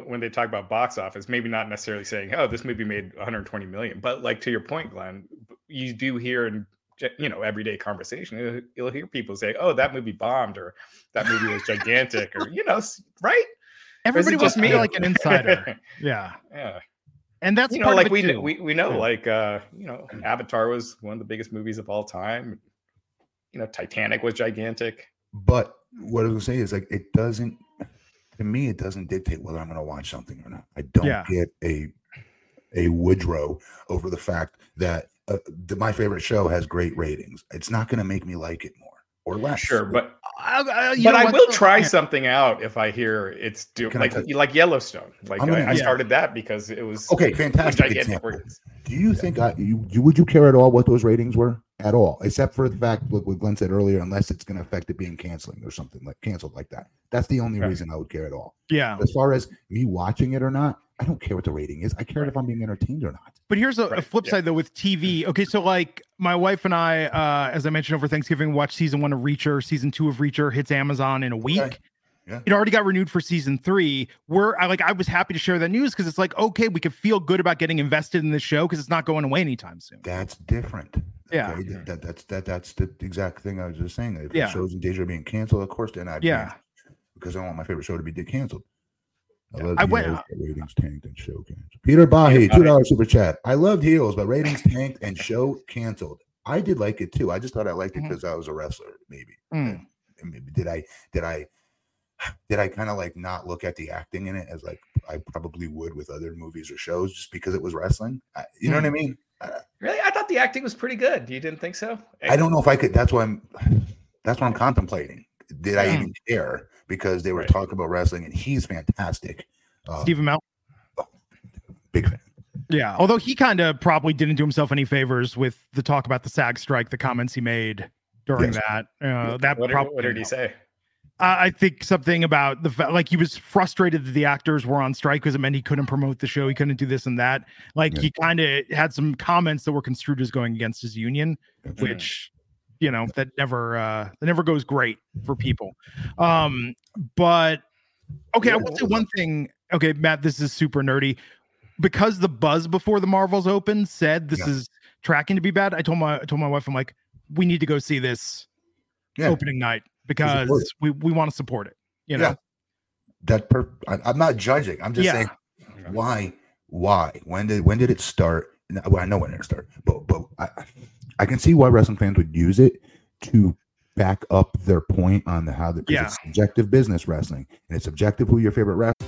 when they talk about box office, maybe not necessarily saying, "Oh, this movie made 120 million," but like to your point, Glenn, you do hear in you know everyday conversation, you'll hear people say, "Oh, that movie bombed," or "That movie was gigantic," or you know, right? Everybody just wants to me? like an insider. yeah, Yeah. and that's you know, part like of it we too. we we know, Yeah. like uh, you know, Avatar was one of the biggest movies of all time. You know, Titanic was gigantic. But what I was gonna say is like it doesn't to me it doesn't dictate whether I'm gonna watch something or not. I don't Yeah. get a a Woodrow over the fact that uh, th- my favorite show has great ratings. It's not gonna make me like it more or less. Sure, but I, I, you but I will try Yeah. something out if I hear it's doing Can like like Yellowstone. Like gonna- I, I started that because it was okay, fantastic. Do you think I you, you would you care at all what those ratings were at all, except for the fact like what Glenn said earlier, unless it's going to affect it being canceling or something like canceled like that. That's the only Right. reason I would care at all. Yeah, As far as me watching it or not, I don't care what the rating is. I care if I'm being entertained or not. but here's a, a flip yeah. side though with TV. Okay, so like my wife and I, uh, as I mentioned over Thanksgiving, watched season one of Reacher. Season two of Reacher hits Amazon in a week. Yeah. It already got renewed for season three. Where I like I was happy to share that news because it's like okay, we can feel good about getting invested in this show because it's not going away anytime soon. That's different. Yeah. Okay, that, that- that's that that's the exact thing I was just saying. If Yeah. the shows in danger are being canceled, of course they're not. Yeah. because I want my favorite show to be canceled. I Yeah. love I Heels, went- but ratings tanked and show canceled. Peter Bahi, two dollars super chat. I loved Heels, but ratings tanked and show canceled. I did like it too. I just thought I liked it because I was a wrestler. Maybe. Mm. Did I did I did I kind of like not look at the acting in it as like I probably would with other movies or shows just because it was wrestling? I, you know what I mean? I, Really, I thought the acting was pretty good. You didn't think so? I don't know if I could. That's why I'm. That's what I'm contemplating. Did I even care? Because they were Right. talking about wrestling, and he's fantastic. Uh, Stephen Amell. big fan. Yeah, although he kind of probably didn't do himself any favors with the talk about the SAG strike, the comments he made during Yes. that. Uh, that What did, probably what did he didn't say? I think something about the fact, like he was frustrated that the actors were on strike because it meant he couldn't promote the show, he couldn't do this and that. Like Yeah. he kind of had some comments that were construed as going against his union, That's Mhm. which you know that never uh that never goes great for people. Um, but okay, I will say one thing. Okay, Matt, this is super nerdy because the buzz before the Marvels opened said this Yeah. is tracking to be bad. I told my I told my wife, I'm like, we need to go see this Yeah. opening night because we, we want to support it. You know, Yeah. That per. I, I'm not judging. I'm just Yeah. saying why. Why? When did when did it start? Well, I know when it started, but but I I can see why wrestling fans would use it to back up their point on the how the 'cause Yeah. it's subjective business wrestling and it's subjective who your favorite wrestler.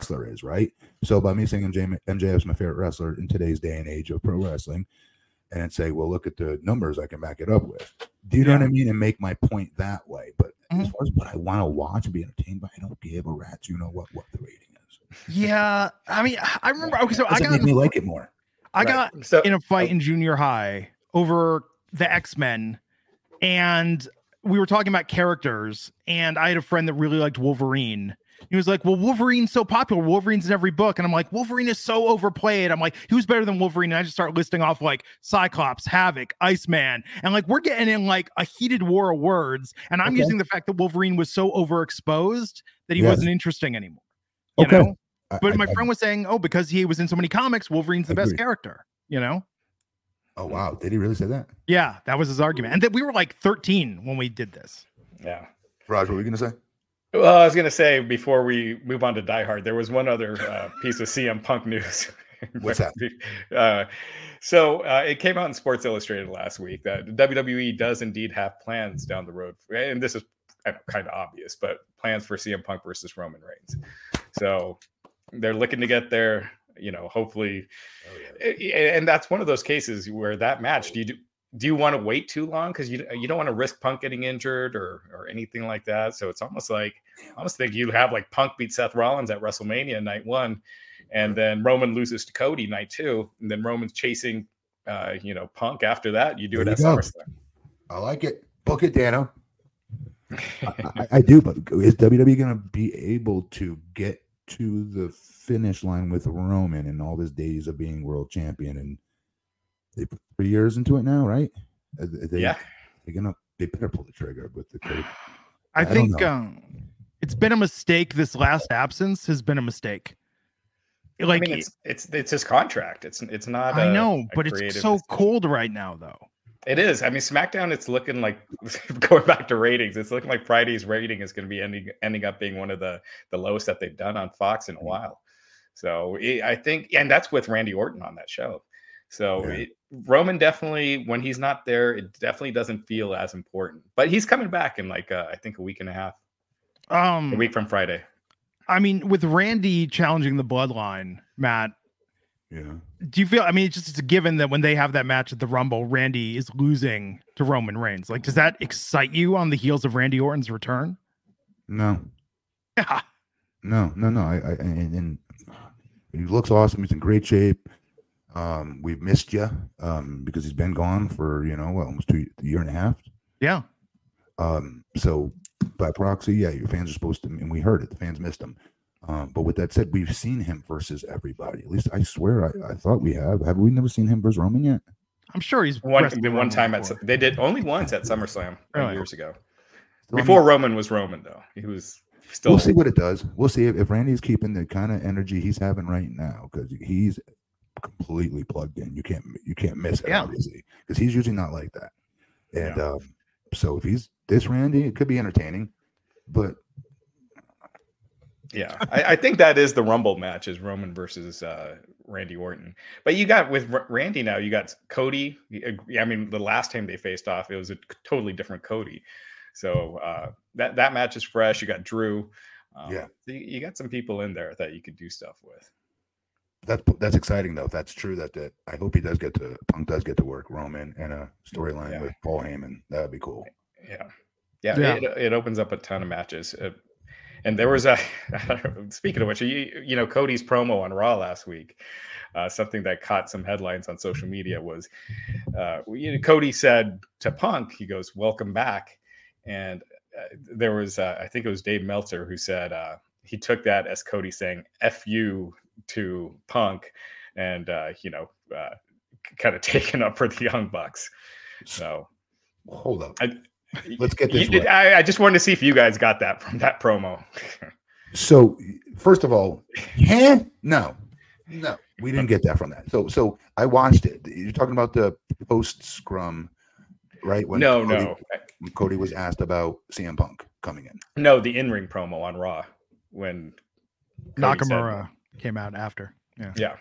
Wrestler is, right? So by me saying MJ, MJF is my favorite wrestler in today's day and age of pro wrestling, and then say, well, look at the numbers I can back it up with. Do you know what I mean? And make my point that way. But as Mhm. far as what I want to watch and be entertained by, I don't give a rat's you know what what the rating is. Yeah, I mean, I remember. Okay, so I Doesn't got make me like it more. I Right. got so in a fight in junior high over the X Men, and we were talking about characters, and I had a friend that really liked Wolverine. He was like, "Well, Wolverine's so popular. Wolverine's in every book," and I'm like, "Wolverine is so overplayed." I'm like, "Who's better than Wolverine?" And I just start listing off like Cyclops, Havoc, Iceman, and like we're getting in like a heated war of words. And I'm Okay. using the fact that Wolverine was so overexposed that he Yes. wasn't interesting anymore. You Okay. know? But I- my I- friend was saying, "Oh, because he was in so many comics, Wolverine's the best Agreed. character." You know? oh wow, did he really say that? Yeah, that was his argument. And that we were like 13 when we did this. yeah. Raj, what were you gonna say? Well, I was gonna say before we move on to Die Hard, there was one other uh, piece of CM Punk news. What's that? Uh, so uh, it came out in Sports Illustrated last week that WWE does indeed have plans down the road, and this is kind of obvious, but plans for CM Punk versus Roman Reigns. So they're looking to get there. You know, hopefully, a- and that's one of those cases where that match. Do you do? Do you want to wait too long because you you don't want to risk Punk getting injured or or anything like that? So it's almost like I almost think you have like Punk beat Seth Rollins at WrestleMania night one, and then Roman loses to Cody night two, and then Roman's chasing, uh, you know, Punk after that. You do There it at. SummerSlam. I like it. Book it, Dano. I, I- I do, but is WWE gonna be able to get to the finish line with Roman in all his days of being world champion? And they put three years into it now, right? Are they, yeah, they're gonna they better pull the trigger with the code. I, I think um, it's been a mistake. This last absence has been a mistake. Like I mean, it's it's it's his contract. It's it's not. I a- know, a but it's so decision. cold right now, though. It is. I mean, SmackDown. It's looking like going back to ratings. It's looking like Friday's rating is going to be ending ending up being one of the the lowest that they've done on Fox in a while. So it, I think, and that's with Randy Orton on that show. So Yeah. it, Roman definitely, when he's not there, it definitely doesn't feel as important. But he's coming back in like uh, I think a week and a half, Um, a week from Friday. I mean, with Randy challenging the bloodline, Matt, Yeah. do you feel? I mean, it's just it's a given that when they have that match at the Rumble, Randy is losing to Roman Reigns. Like, does that excite you on the heels of Randy Orton's return? No. Yeah. No, no, no. I, I and, and he looks awesome. He's in great shape. Um, we've missed you um, because he's been gone for you know what, almost two a year and a half. Yeah. Um, so by proxy, yeah, your fans are supposed to, and we heard it. The fans missed him. Um, but with that said, we've seen him versus everybody. At least I swear, I, I thought we have. Have we never seen him versus Roman yet? I'm sure he's One wrestled one Roman time at they did only once at SummerSlam Really? years ago. Still, I mean, Before Roman was Roman, though, he was still. we'll see what it does. We'll see if, if Randy's keeping the kind of energy he's having right now because he's completely plugged in. You can't you can't miss it Yeah. obviously because he's usually not like that. And um, so if he's this Randy, it could be entertaining. But Yeah, I, I think that is the Rumble match is Roman versus uh, Randy Orton. But you got with R- Randy now, you got Cody. I mean, the last time they faced off, it was a totally different Cody. So uh, that that match is fresh. You got Drew. Um, Yeah. you, you got some people in there that you could do stuff with. That's that's exciting though. If that's true, that that I hope he does get to Punk does get to work Roman and a storyline Yeah. with Paul Heyman. That would be cool. Yeah, yeah, Yeah. It, it opens up a ton of matches. Uh, and there was a speaking of which, you, you know, Cody's promo on Raw last week. Uh, something that caught some headlines on social media was uh, you know, Cody said to Punk, he goes, "Welcome back," and uh, there was uh, I think it was Dave Meltzer who said uh, he took that as Cody saying "f you" to Punk, and uh, you know, uh, kind of taken up for the Young Bucks. So Hold up. I, Let's get this you right. I, I just wanted to see if you guys got that from that promo. So first of all, huh? no, no, we didn't get that from that. So so I watched it. You're talking about the post scrum, right? When no, Cody, no, when Cody was asked about CM Punk coming in. no. The in-ring promo on Raw when Cody said- Nakamura came out after. Yeah. yeah,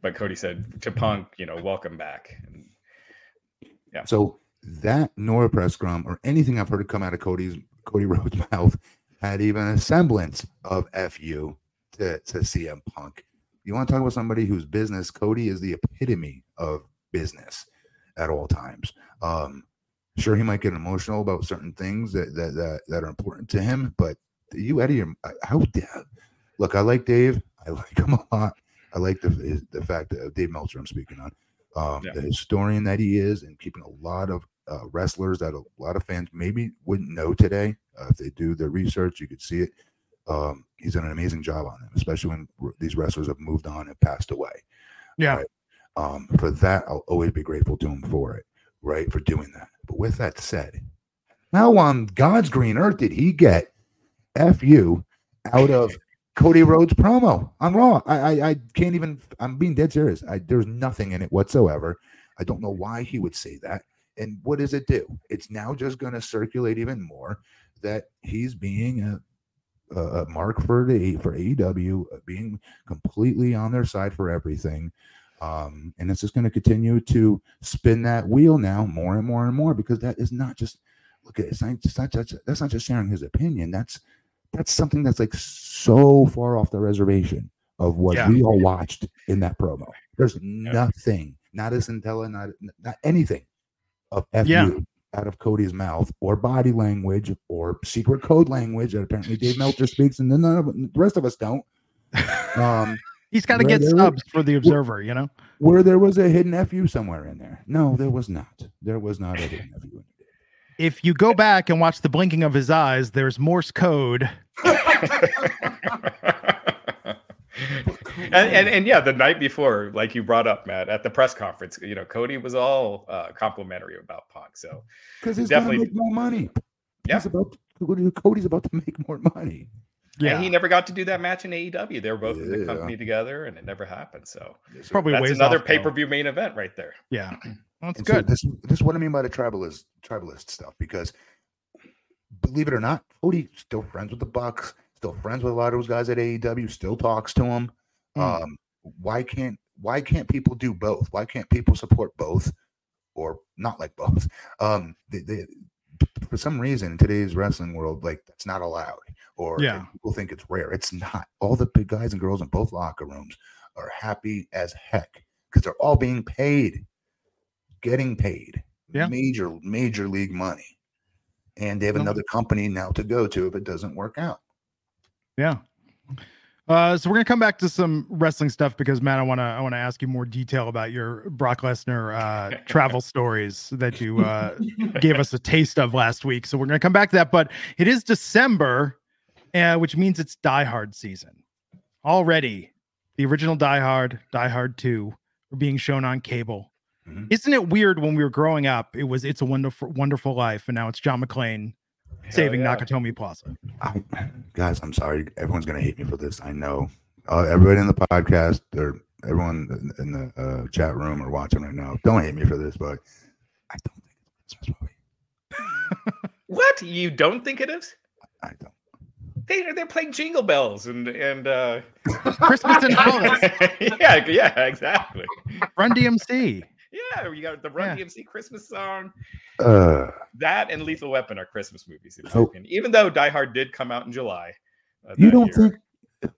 but Cody said to Punk, you know, welcome back. And Yeah. So that nor a press scrum or anything I've heard come out of Cody's Cody Rhodes' mouth had even a semblance of fu to, to CM Punk. You want to talk about somebody whose business Cody is the epitome of business at all times. Um, sure, he might get emotional about certain things that that that, that are important to him, but you out of your how dare look? I like Dave. I like him a lot. I like the the fact that Dave Meltzer I'm speaking on, um, Yeah. the historian that he is, and keeping a lot of uh, wrestlers that a lot of fans maybe wouldn't know today. Uh, if they do their research, you could see it. Um, he's done an amazing job on them, especially when r- these wrestlers have moved on and passed away. Yeah. Right. Um, for that, I'll always be grateful to him for it, right? For doing that. But with that said, how on God's green earth did he get fu out of Cody Rhodes promo on Raw? I, I I can't even. I'm being dead serious. I, there's nothing in it whatsoever. I don't know why he would say that. And what does it do? It's now just going to circulate even more that he's being a, a, mark for the for AEW, uh, being completely on their side for everything. Um, and it's just going to continue to spin that wheel now more and more and more because that is not just look at it, it's not, it's not just, that's not just sharing his opinion. That's that's something that's like so far off the reservation of what Yeah. we all watched in that promo. There's nothing, not as Intella, not not anything of fu Yeah. out of Cody's mouth or body language or secret code language that apparently Dave Meltzer speaks and then none of, the rest of us don't. Um, He's got to get subs for the Observer, you know. where there was a hidden fu somewhere in there. No, there was not. There was not a hidden fu. In there. If you go back and watch the blinking of his eyes, there's Morse code. and, and and yeah, the night before, like you brought up, Matt, at the press conference, you know, Cody was all uh, complimentary about Punk. So Because he's Definitely- make more money. Yeah. He's about Cody's about to make more money. Yeah, and he never got to do that match in AEW. They were both in the company together, and it never happened. So probably that's another pay per view main event right there. Yeah, that's And so good. this, this is what I mean by the tribalist tribalist stuff because believe it or not, Cody still friends with the Bucks, still friends with a lot of those guys at AEW, still talks to them. Mm. Um, why can't why can't people do both? Why can't people support both or not like both? Um, they, they, for some reason in today's wrestling world, like that's not allowed, or Yeah. people think it's rare. It's not. All the big guys and girls in both locker rooms are happy as heck because they're all being paid, getting paid, Yeah. major major league money, and they have No. another company now to go to if it doesn't work out. Yeah. Uh, so we're gonna come back to some wrestling stuff because Matt, I wanna I wanna ask you more detail about your Brock Lesnar uh, travel stories that you uh, gave us a taste of last week. So we're gonna come back to that. But it is December, uh, which means it's Die Hard season already. The original Die Hard, Die Hard Two, are being shown on cable. Mhm. Isn't it weird when we were growing up? It was It's a Wonderful Wonderful Life, and now it's John McClane saving yeah. Nakatomi Plaza. I, guys, I'm sorry. Everyone's gonna hate me for this. I know. Uh, everybody in the podcast, or everyone in- in the uh, chat room or watching right now, don't hate me for this, but I don't think it's a Christmas movie. What you don't think it is? I don't. They they're playing Jingle Bells and and uh, Christmas and holidays. yeah, yeah, exactly. Run DMC. Yeah, you got the Run Yeah. DMC Christmas song. Uh, That and Lethal Weapon are Christmas movies, in So- Even though Die Hard did come out in July. uh, you don't year. think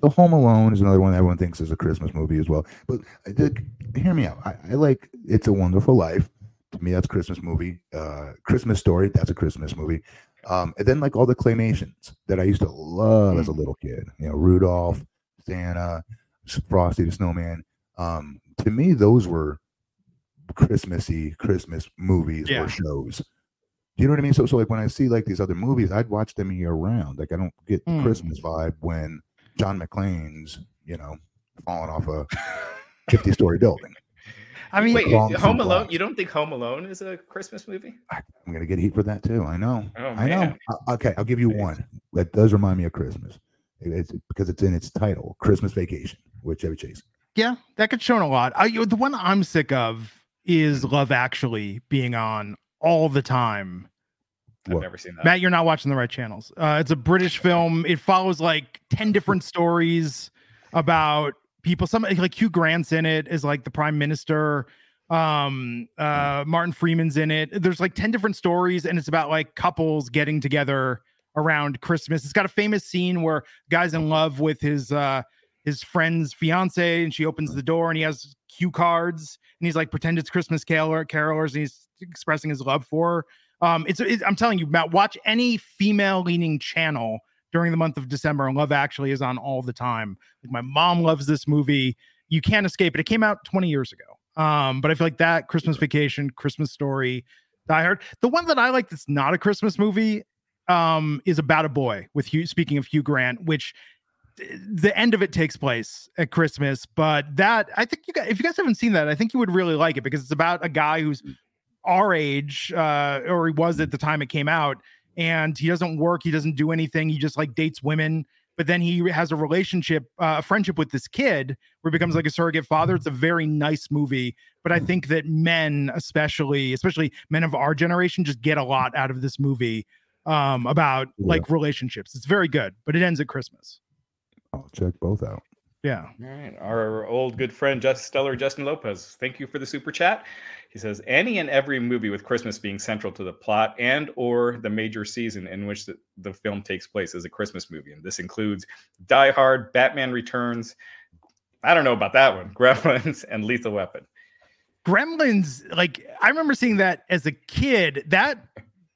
The Home Alone is another one everyone thinks is a Christmas movie as well. But uh, hear me out. I, I like It's a Wonderful Life. To me, that's a Christmas movie. Uh, Christmas Story, that's a Christmas movie. Um, and then like all the claymations that I used to love as a little kid. You know, Rudolph, Santa, Frosty the Snowman. Um, to me, those were Christmassy Christmas movies Yeah. or shows. Do you know what I mean? So, so like when I see like these other movies, I'd watch them year round. Like I don't get the Mm. Christmas vibe when John McClane's, you know, falling off a fifty-story building. I mean, Wait, Home Alone? You don't think Home Alone is a Christmas movie? I'm gonna get heat for that too. I know. Oh, I know. Uh, Okay, I'll give you one that does remind me of Christmas. It's because it's in its title, Christmas Vacation with Chevy Chase. yeah, that gets shown a lot. I, the one I'm sick of is Love Actually being on all the time. I've What? never seen that. Matt, you're not watching the right channels. Uh, it's a British film. It follows like 10 different stories about people. Some like Hugh Grant's in it is like the prime minister. Um, uh, Martin Freeman's in it. There's like 10 different stories, and it's about like couples getting together around Christmas. It's got a famous scene where guy's in love with his uh his friend's fiance, and she opens the door and he has cue cards and he's like pretend it's Christmas caroler carolers and he's expressing his love for her. Um, it's, it's I'm telling you, Matt, watch any female leaning channel during the month of December, and Love Actually is on all the time. Like my mom loves this movie. You can't escape it. It came out 20 years ago. Um, but I feel like that Christmas Vacation, Christmas Story, Die Hard. The one that I like that's not a Christmas movie um, is About a Boy with Hugh. Speaking of Hugh Grant, which the end of it takes place at Christmas, but that I think you guys, if you guys haven't seen that, I think you would really like it because it's about a guy who's our age, uh, or he was at the time it came out, and he doesn't work, he doesn't do anything, he just like dates women. But then he has a relationship, uh, a friendship with this kid where he becomes like a surrogate father. It's a very nice movie, but I think that men, especially, especially men of our generation, just get a lot out of this movie um, about Yeah. like relationships. It's very good, but it ends at Christmas. I'll check both out. Yeah. All right. Our old good friend, Just Stellar Justin Lopez. Thank you for the super chat. He says any and every movie with Christmas being central to the plot and or the major season in which the, the film takes place is a Christmas movie. And this includes Die Hard, Batman Returns. I don't know about that one. Gremlins and Lethal Weapon. Gremlins, like I remember seeing that as a kid. That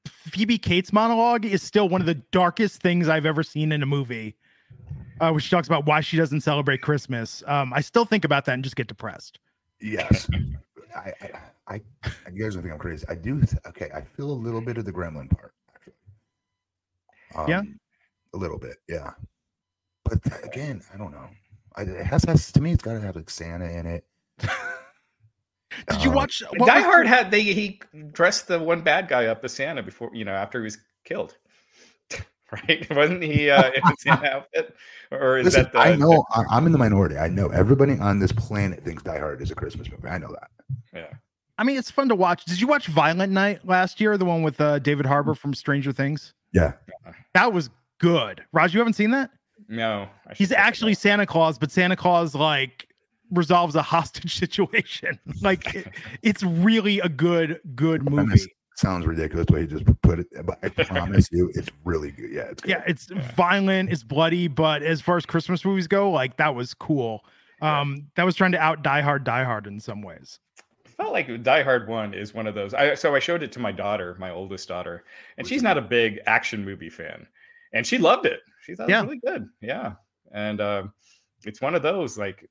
Phoebe Cates monologue is still one of the darkest things I've ever seen in a movie. Uh, which talks about why she doesn't celebrate Christmas. Um, I still think about that and just get depressed. Yes. I, I, I, you guys don't think I'm crazy. I do. Okay. I feel a little bit of the gremlin part, actually. Yeah? Um, A little bit. Yeah. But th- again, I don't know. I, it has, has to me, it's got to have like Santa in it. Did you Um, watch what Die Hard had they he dressed the one bad guy up as Santa before you know after he was killed. Right? Wasn't he uh, in a Santa outfit? Or is Listen, that the I know I, I'm in the minority. I know everybody on this planet thinks Die Hard is a Christmas movie. I know that. yeah. I mean, it's fun to watch. Did you watch Violent Night last year? The one with uh, David Harbour from Stranger Things. Yeah. That was good. Raj, you haven't seen that? No. He's actually. Santa Claus, but Santa Claus like resolves a hostage situation. like it- it's really a good, good movie. This sounds ridiculous the way you just put it, but I promise you, it's really good. Yeah, it's good. Yeah, it's violent, it's bloody, but as far as Christmas movies go, like that was cool. Um, that was trying to out Die Hard, Die Hard in some ways. felt like Die Hard One is one of those. I so I showed it to my daughter, my oldest daughter, and she's not a big action movie fan, and she loved it. She thought Yeah. it was really good. Yeah, and um, it's one of those like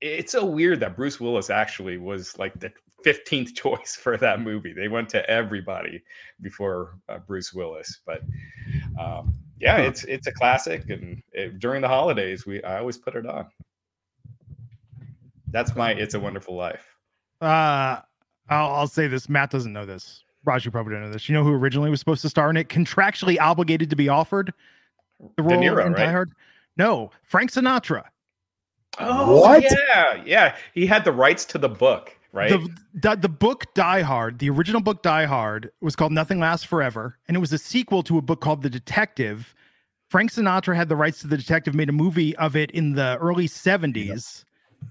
it's so weird that Bruce Willis actually was like the fifteenth choice for that movie. They went to everybody before uh, Bruce Willis, but um, yeah, Huh. it's it's a classic, and it, during the holidays, we I always put it on. That's my "It's a Wonderful Life." Uh, I'll, I'll say this. Matt doesn't know this. Raj, you probably don't know this. You know who originally was supposed to star in it? Contractually obligated to be offered the De role Niro, in Die? Hard? No, Frank Sinatra. Oh, What? yeah, yeah. He had the rights to the book, right? The, the the book Die Hard, the original book Die Hard, was called Nothing Lasts Forever, and it was a sequel to a book called The Detective. Frank Sinatra had the rights to The Detective, made a movie of it in the early '70s,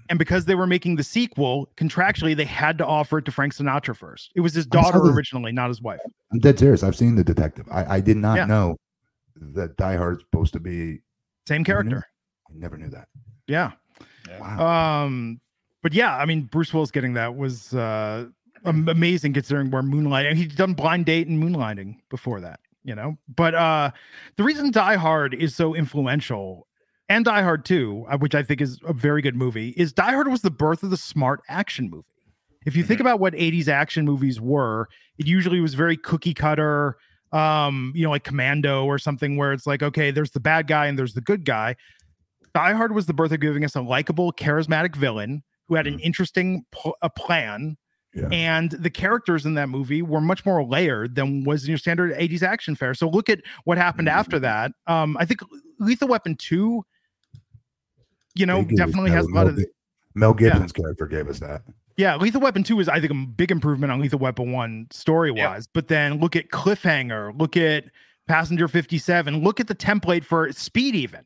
and because they were making the sequel, contractually they had to offer it to Frank Sinatra first. It was his daughter this- originally, not his wife. I'm dead serious. I've seen the detective. I, I did not Yeah. know that Die Hard's supposed to be. Same character. I never knew that. Yeah. Yeah. Wow. Um, but yeah, I mean, Bruce Willis getting that was uh amazing considering where Moonlight and he'd done Blind Date and Moonlighting before that, you know. But uh the reason Die Hard is so influential and Die Hard 2, uh, which I think is a very good movie, is Die Hard was the birth of the smart action movie. If you think about what 80s action movies were, it usually was very cookie cutter, um, you know, like Commando or something where it's like, okay, there's the bad guy and there's the good guy. Die Hard was the birth of giving us a likable, charismatic villain who had an interesting pl- a plan, Yeah. and the characters in that movie were much more layered than was in your standard 80s action fare. So look at what happened after that. Um, I think Lethal Weapon 2, you know, They definitely has a lot Mel of Gib- Mel Gibson's character gave us that. yeah, Lethal Weapon 2 is, I think, a big improvement on Lethal Weapon 1 story wise. But then look at Cliffhanger, look at Passenger 57, look at the template for Speed, even.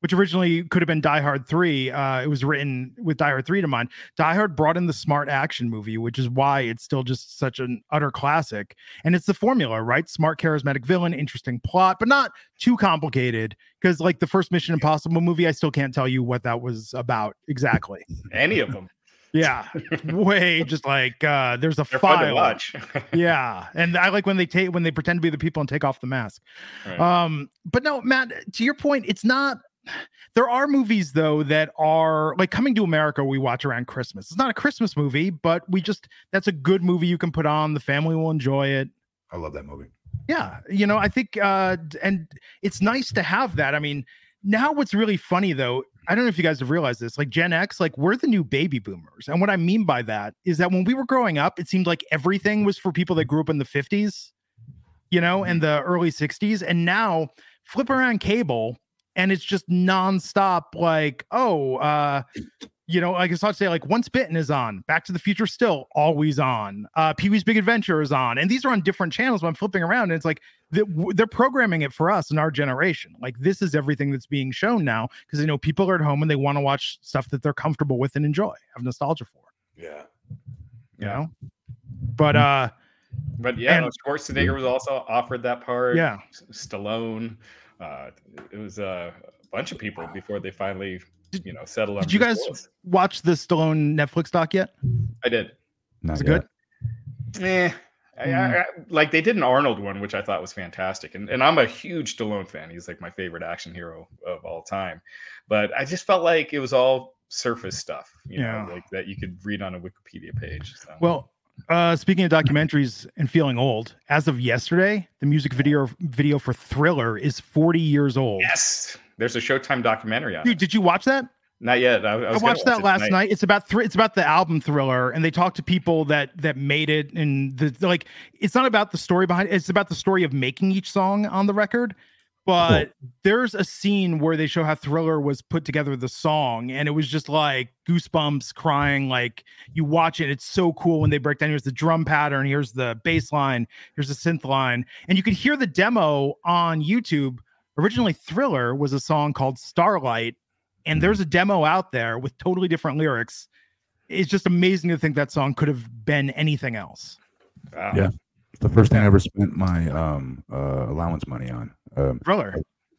Which originally could have been Die Hard 3. Uh, it was written with Die Hard 3 to mind. Die Hard brought in the smart action movie, which is why it's still just such an utter classic. And it's the formula, right? Smart, charismatic villain, interesting plot, but not too complicated. Because, like the first Mission Impossible movie, I still can't tell you what that was about exactly. Any of them. Yeah, way just like uh there's a They're file. watch. Yeah, and I like when they take when they pretend to be the people and take off the mask. Right. Um, but no, Matt, to your point, it's not. There are movies though that are like coming to America. We watch around Christmas. It's not a Christmas movie, but we just that's a good movie you can put on. The family will enjoy it. I love that movie. Yeah, you know, I think, uh, and it's nice to have that. I mean, now what's really funny though, I don't know if you guys have realized this, like Gen X, like we're the new baby boomers. And what I mean by that is that when we were growing up, it seemed like everything was for people that grew up in the 50s, you know, and the early 60s. And now flip around cable and it's just nonstop, like, oh, uh, you know, like I saw say, like Once Bitten is on, Back to the Future still always on, uh, Pee Wee's Big Adventure is on, and these are on different channels. But I'm flipping around, and it's like they're programming it for us in our generation. Like this is everything that's being shown now because they know people are at home and they want to watch stuff that they're comfortable with and enjoy, have nostalgia for. Yeah. You know, but uh, But yeah, And- no, Schwarzenegger was also offered that part. yeah, S- Stallone. Uh, it was uh, a bunch of people before they finally, you know, settled on. did you guys Willis. watch the Stallone Netflix doc yet? I did. Not Is it yet. good? Eh. I, I, I- like they did an Arnold one, which I thought was fantastic, and and I'm a huge Stallone fan. He's like my favorite action hero of all time. But I just felt like it was all surface stuff, you Yeah. know, like that you could read on a Wikipedia page. So. Well, uh, speaking of documentaries and feeling old, as of yesterday, the music video video for Thriller is 40 years old. yes, there's a Showtime documentary on Dude, it. did you watch that? Not yet. I, I, was I watched watch that it last tonight. night. It's about thr it's about the album Thriller, and they talk to people that that made it, and the like. It's not about the story behind. It's about the story of making each song on the record. But there's a scene where they show how Thriller was put together the song, and it was just like goosebumps, crying. Like you watch it, it's so cool when they break down. Here's the drum pattern, here's the bass line, here's the synth line, and you could hear the demo on YouTube. Originally, Thriller was a song called Starlight, and there's a demo out there with totally different lyrics. It's just amazing to think that song could have been anything else. Wow. Yeah. The first thing I ever spent my um uh allowance money on. Um Thriller.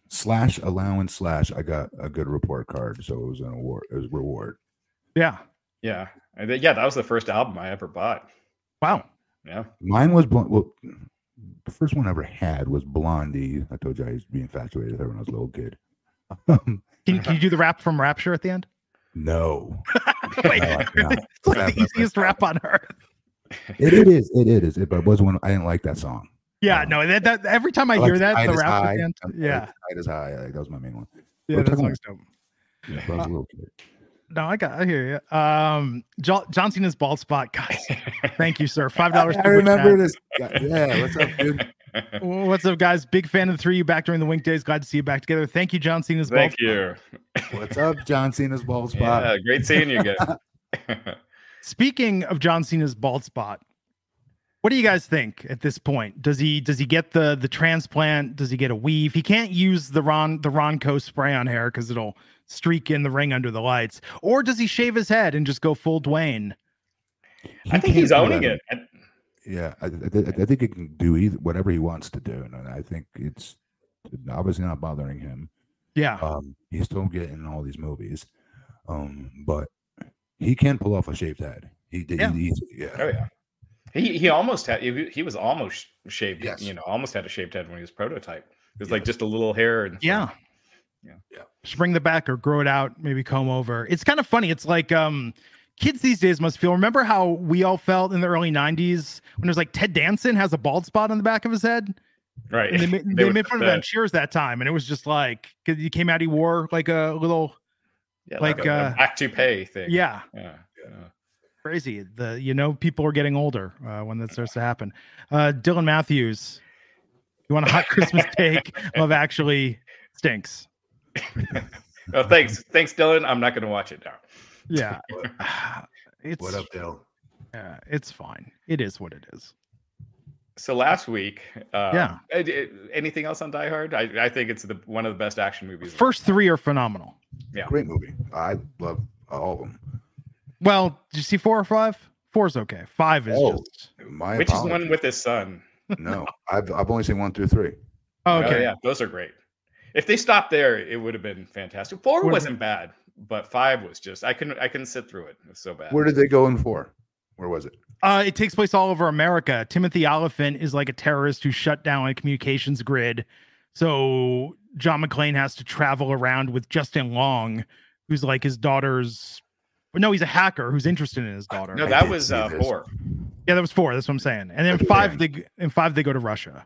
slash allowance slash I got a good report card, so it was an award it was reward. Yeah. Yeah. Yeah, that was the first album I ever bought. Wow. Yeah. Mine was Bl- well the first one I ever had was Blondie. I told you I used to be infatuated with her when I was a little kid. Um, Can, you- can you do the rap from Rapture at the end? no. Wait, No, it's like the easiest rap on earth. It, it is, it is, it, but it was one I didn't like that song. Yeah, Um, no, that, that every time I, I hear like that, the is rap at High. the like Yeah, Tide is high. I think that was my main one. yeah, We're that song's dope. Yeah, but I was a little kid. No, I got, I hear you. Um, John, John Cena's bald spot, guys. Thank you, sir. Five dollars. I remember this. guy. Yeah, what's up, dude? What's up, guys? Big fan of the three of you back during the Wink days. Glad to see you back together. Thank you, John Cena's bald Thank spot. you. What's up, John Cena's bald spot? Yeah, great seeing you again. Speaking of John Cena's bald spot, what do you guys think at this point? Does he does he get the the transplant? Does he get a weave? He can't use the Ron the Ronco spray on hair because it'll streak in the ring under the lights. Or does he shave his head and just go full Dwayne? I think he's owning that. it. Yeah, I, I, I think he can do either whatever he wants to do, and I think it's obviously not bothering him. Yeah. Um, he's still getting all these movies, um, but he can pull off a shaved head. He did. Yeah. He, he's, yeah. Oh yeah. He he almost had he, he was almost shaved. Yes. You know, almost had a shaved head when he was prototype. It was like just a little hair and Yeah. Yeah. Yeah. Just bring the back or grow it out, maybe comb over. It's kind of funny. It's like um kids these days must feel. Remember how we all felt in the early 90s when it was like Ted Danson has a bald spot on the back of his head? right. And they, They they made fun of that that- Cheers that time. And it was just like, because he came out, he wore like a little, Yeah, like, a, uh, a back to pay thing. yeah, Yeah. yeah. Crazy. The, you know, people are getting older uh, when that starts to happen. Uh, Dylan Matthews, you want a hot Christmas take? Love actually stinks. Oh, thanks, thanks, Dylan. I'm not going to watch it now. Yeah. It's, What up, Dale? Yeah, it's fine. It is what it is. So last week, uh, Yeah. Anything else on Die Hard? I, I think it's the one of the best action movies. First three are phenomenal. Yeah. Great movie. I love all of them. Well, did you see four or five? Four's okay. Five is Oh, just My Which is one with his son? no, I've I've only seen one through three. oh, Oh, okay. yeah, those are great. If they stopped there, it would have been fantastic. Four What- wasn't bad, but five was just I couldn't I couldn't sit through it. It was so bad. Where did they go in four? Where was it? Uh, it takes place all over America. Timothy Olyphant is like a terrorist who shut down a communications grid. So John McClane has to travel around with Justin Long, who's like his daughter's. But no, he's a hacker who's interested in his daughter. no, I that was uh, four. yeah, that was four. That's what I'm saying. And then Okay. five, they in five they go to Russia.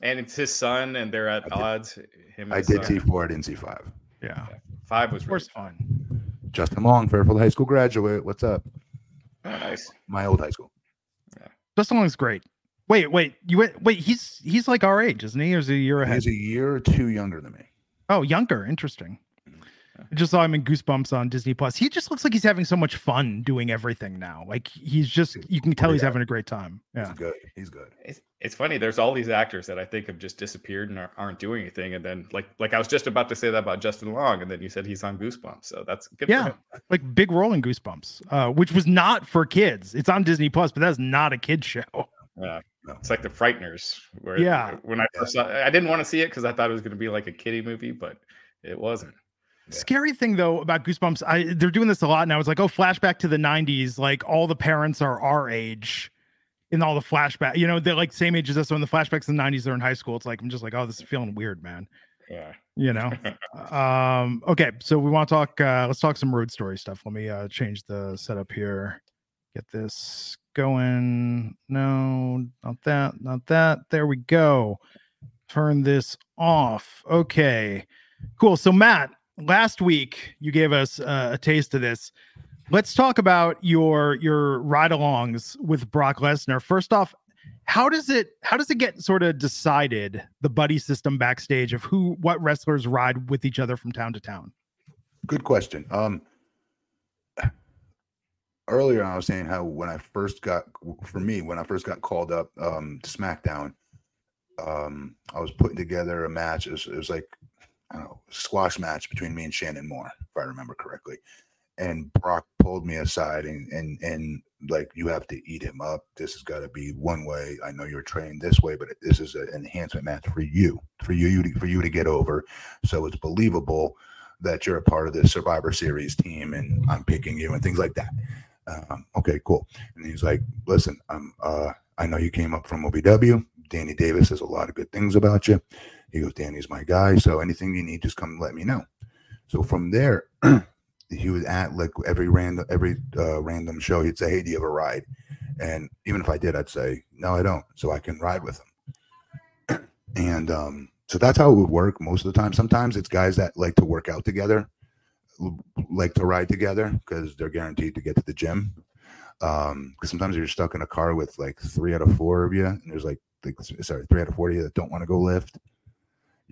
And it's his son, and they're at I did- odds. Him I did son. see four. I didn't see five. Yeah, Five was really fun. Justin Long, Fairfield High School graduate. What's up? Oh, nice. My old high school. Yeah. Justin Long's great. Wait, wait, you wait, wait. He's he's like our age, isn't he? Or is he a year ahead? He's a year or two younger than me. Oh, younger. Interesting. I just saw him in Goosebumps on Disney Plus. He just looks like he's having so much fun doing everything now. Like he's just you can tell he's having a great time. Yeah. He's good. He's good. It's, it's funny. There's all these actors that I think have just disappeared and aren't, aren't doing anything. And then, like, like I was just about to say that about Justin Long, and then you said he's on Goosebumps. So that's good. Yeah. Like big role in Goosebumps, uh, which was not for kids. It's on Disney Plus, but that's not a kid show. Yeah. No. It's like the Frighteners. Where Yeah. When I first saw, I didn't want to see it because I thought it was going to be like a kiddie movie, but it wasn't. Yeah. Scary thing though about Goosebumps, I they're doing this a lot now. It's like, oh, flashback to the '90s. Like all the parents are our age in all the flashback. You know, they're like same age as us. So in the flashbacks in the '90s, they're in high school. It's like I'm just like, oh, this is feeling weird, man. Yeah. You know. um. Okay, so we want to talk. uh Let's talk some road story stuff. Let me uh change the setup here. Get this going. No, not that. Not that. There we go. Turn this off. Okay. Cool. So Matt, last week you gave us uh, a taste of this. Let's talk about your your ride-alongs with Brock Lesnar. First off, how does it how does it get sort of decided the buddy system backstage of who what wrestlers ride with each other from town to town? Good question. Um, earlier I was saying how when I first got for me when I first got called up um to SmackDown, um, I was putting together a match. It was, it was like I don't know, squash match between me and Shannon Moore, if I remember correctly. And Brock pulled me aside and and and like you have to eat him up. This has got to be one way. I know you're trained this way, but this is an enhancement match for you, for you, to, for you to get over. So it's believable that you're a part of this Survivor Series team, and I'm picking you, and things like that. Um, okay, cool. And he's like, "Listen, I'm. Uh, I know you came up from OVW. Danny Davis says a lot of good things about you. He goes, Danny's my guy. So anything you need, just come let me know. So from there, he was at like every random every uh, random show. He'd say, "Hey, do you have a ride?" And even if I did, I'd say, "No, I don't." So I can ride with him. and um, so that's how it would work most of the time. Sometimes it's guys that like to work out together, like to ride together because they're guaranteed to get to the gym. Um, because sometimes you're stuck in a car with like three out of four of you, and there's like, like sorry, three out of you that don't want to go lift.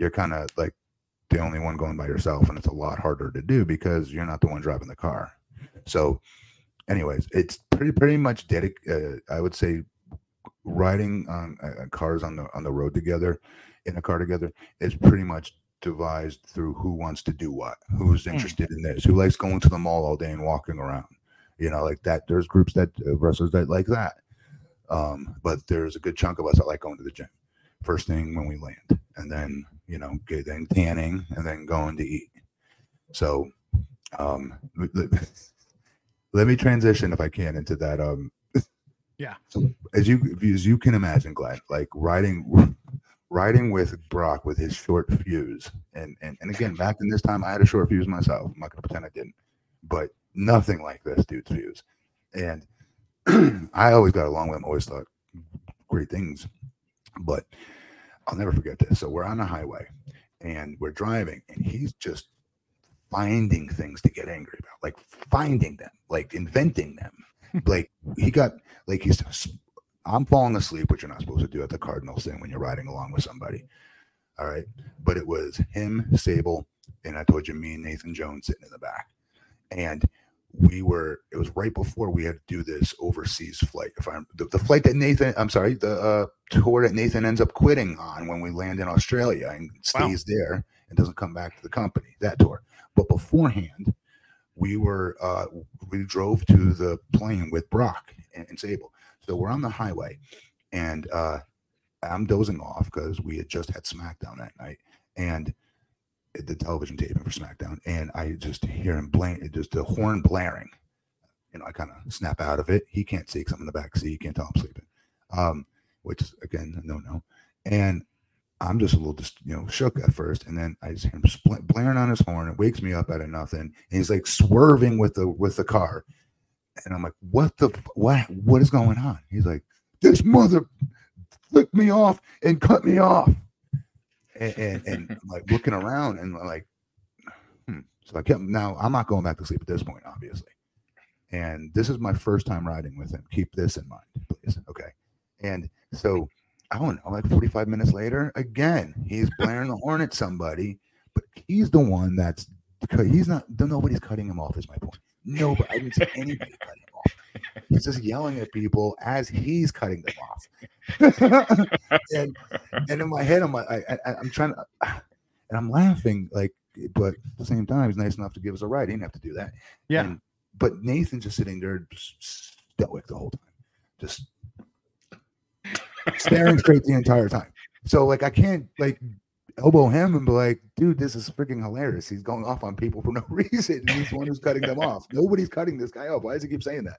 You're kind of like the only one going by yourself, and it's a lot harder to do because you're not the one driving the car. So, anyways, it's pretty pretty much dedic. Uh, I would say riding on uh, cars on the on the road together, in a car together, is pretty much devised through who wants to do what, who's Hmm. interested in this, who likes going to the mall all day and walking around. You know, like that. There's groups that uh, wrestlers that like that. Um, but there's a good chunk of us that like going to the gym first thing when we land, and then you know, getting tanning, and then going to eat. So, um, let me transition if I can into that. Um, Yeah. So as you as you can imagine, Glad, like riding riding with Brock with his short fuse, and and and again, back in this time, I had a short fuse myself. I'm not gonna pretend I didn't, but nothing like this dude's fuse. And I always got along with him. Always thought great things, but I'll never forget this. So we're on a highway, and we're driving, and he's just finding things to get angry about, like finding them, like inventing them. Hmm. like he got like he's I'm falling asleep, which you're not supposed to do at the Cardinals thing when you're riding along with somebody. All right. But it was him, Sable, and I told you me and Nathan Jones sitting in the back. And we were it was right before we had to do this overseas flight if i'm the, the flight that nathan i'm sorry the uh, tour that nathan ends up quitting on when we land in australia and stays wow. there and doesn't come back to the company that tour. But beforehand we were uh, we drove to the plane with brock and, and sable. So we're on the highway and uh, i'm dozing off because we had just had smackdown that night. And the television taping for SmackDown, and I just hear him blank, just the horn blaring. You know, I kind of snap out of it. He can't see because I'm in the back seat. He can't tell I'm sleeping, um, which again no no. And I'm just a little just you know shook at first, and then I just hear him spl- blaring on his horn. It wakes me up out of nothing, and he's like swerving with the with the car, and I'm like, what the what what is going on? He's like, this mother flicked me off and cut me off and, and, and like looking around and like, hmm. so I kept. Now I'm not going back to sleep at this point, obviously. And this is my first time riding with him. Keep this in mind, please. Okay. And so I don't know, like 45 minutes later, again, he's blaring the horn at somebody, but he's the one that's he's not nobody's cutting him off, is my point. Nobody, I didn't see anybody cutting He's just yelling at people as he's cutting them off. and, and in my head, I'm like, I, I, I'm trying to, and I'm laughing, like, but at the same time, he's nice enough to give us a ride. He didn't have to do that. Yeah. And, but Nathan's just sitting there, stoic the whole time, just staring straight the entire time. So, like, I can't, like, elbow him and be like, dude, this is freaking hilarious. He's going off on people for no reason. And he's the one who's cutting them off. Nobody's cutting this guy off. Why does he keep saying that?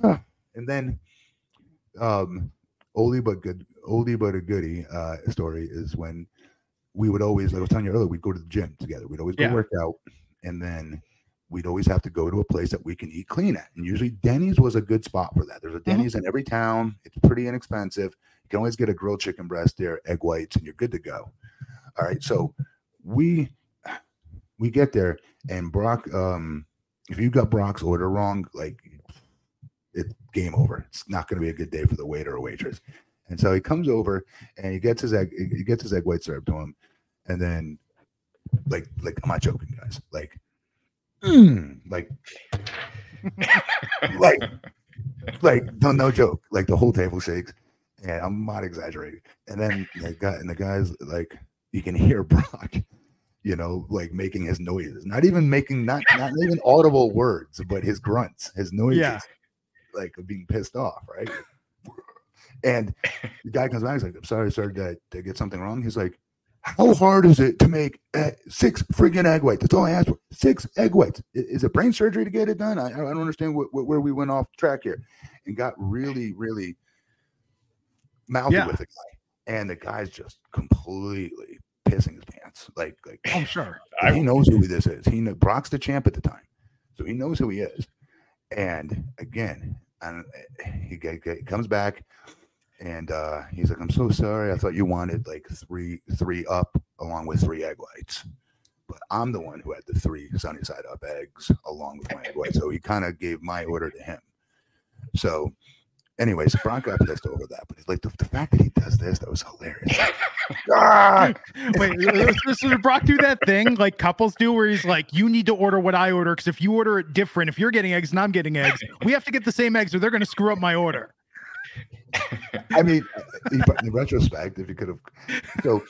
Huh. And then um oldie but good oldie but a goodie uh story is when we would always like I was telling you earlier, we'd go to the gym together. We'd always go yeah. work out and then we'd always have to go to a place that we can eat clean at. And usually Denny's was a good spot for that. There's a mm-hmm. Denny's mm-hmm. in every town. It's pretty inexpensive. You can always get a grilled chicken breast there, egg whites, and you're good to go. All right. So we we get there and Brock, um, if you got Brock's order wrong, like game over. It's not going to be a good day for the waiter or waitress. And so he comes over and he gets his egg, he gets his egg white served to him, and then like like I'm not joking, guys. Like, mm, like, like, like no no joke. Like the whole table shakes, and I'm not exaggerating. And then the guy and the guys like you can hear Brock you know, like making his noises, not even making not not even audible words, but his grunts, his noises. Yeah like being pissed off, right? And the guy comes back, he's like, I'm sorry, sir, did I, get something wrong? He's like, How hard is it to make eh, six friggin' egg whites? That's all I asked for. Six egg whites. Is it brain surgery to get it done? I, I don't understand what, what, where we went off track here. And got really, really mouthy yeah. with the guy. And the guy's just completely pissing his pants. Like, like oh, sure. He knows who this is. He Brock's the champ at the time. So he knows who he is. And again, and eh, he, comes back and uh, he's like, "I'm so sorry. I thought you wanted like three three up along with three egg whites, but I'm the one who had the three sunny side up eggs along with my egg whites. So he kind of gave my order to him. So anyways, Brock got pissed over that, but like the, the fact that he does this, that was hilarious. ah! Wait, does Brock do that thing like couples do, where he's like, "You need to order what I order because if you order it different, if you're getting eggs and I'm getting eggs, we have to get the same eggs, or they're going to screw up my order." I mean, in retrospect, if you could have, so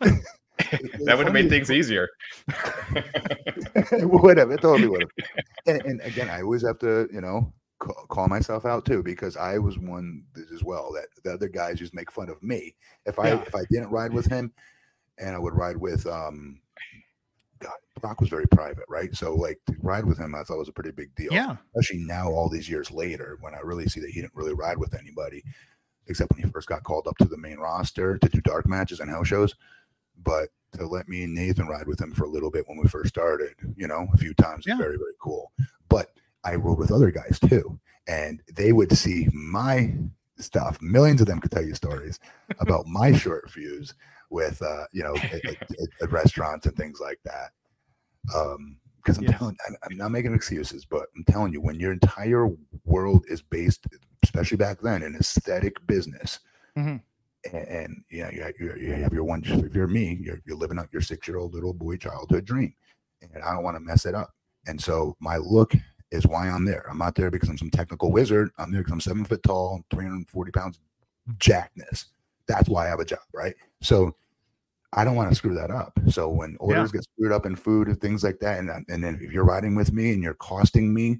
that would have made things easier. it would have. it totally would have. And, and again, I always have to, you know, call myself out too because I was one as well that the other guys just make fun of me. If I yeah. if I didn't ride with him and I would ride with um God Brock was very private right? So like to ride with him I thought was a pretty big deal. Yeah. Especially now all these years later when I really see that he didn't really ride with anybody except when he first got called up to the main roster to do dark matches and house shows. But to let me and Nathan ride with him for a little bit when we first started you know a few times yeah. very very cool. But I rode with other guys too, and they would see my stuff. Millions of them could tell you stories about my short fuse with, uh, you know, at, at, at, restaurants and things like that. Um, because I'm telling, I'm not making excuses, but I'm telling you, when your entire world is based, especially back then, in aesthetic business, mm-hmm. and, and you know, you, you, you have your one. If you're me, you're, you're living out your six year old little boy childhood dream, and I don't want to mess it up And so my look is why I'm there. I'm not there because I'm some technical wizard. I'm there because I'm seven foot tall, 340 pounds jackness. That's why I have a job, right? So I don't want to screw that up. So when orders get screwed up in food and things like that, and and then if you're riding with me and you're costing me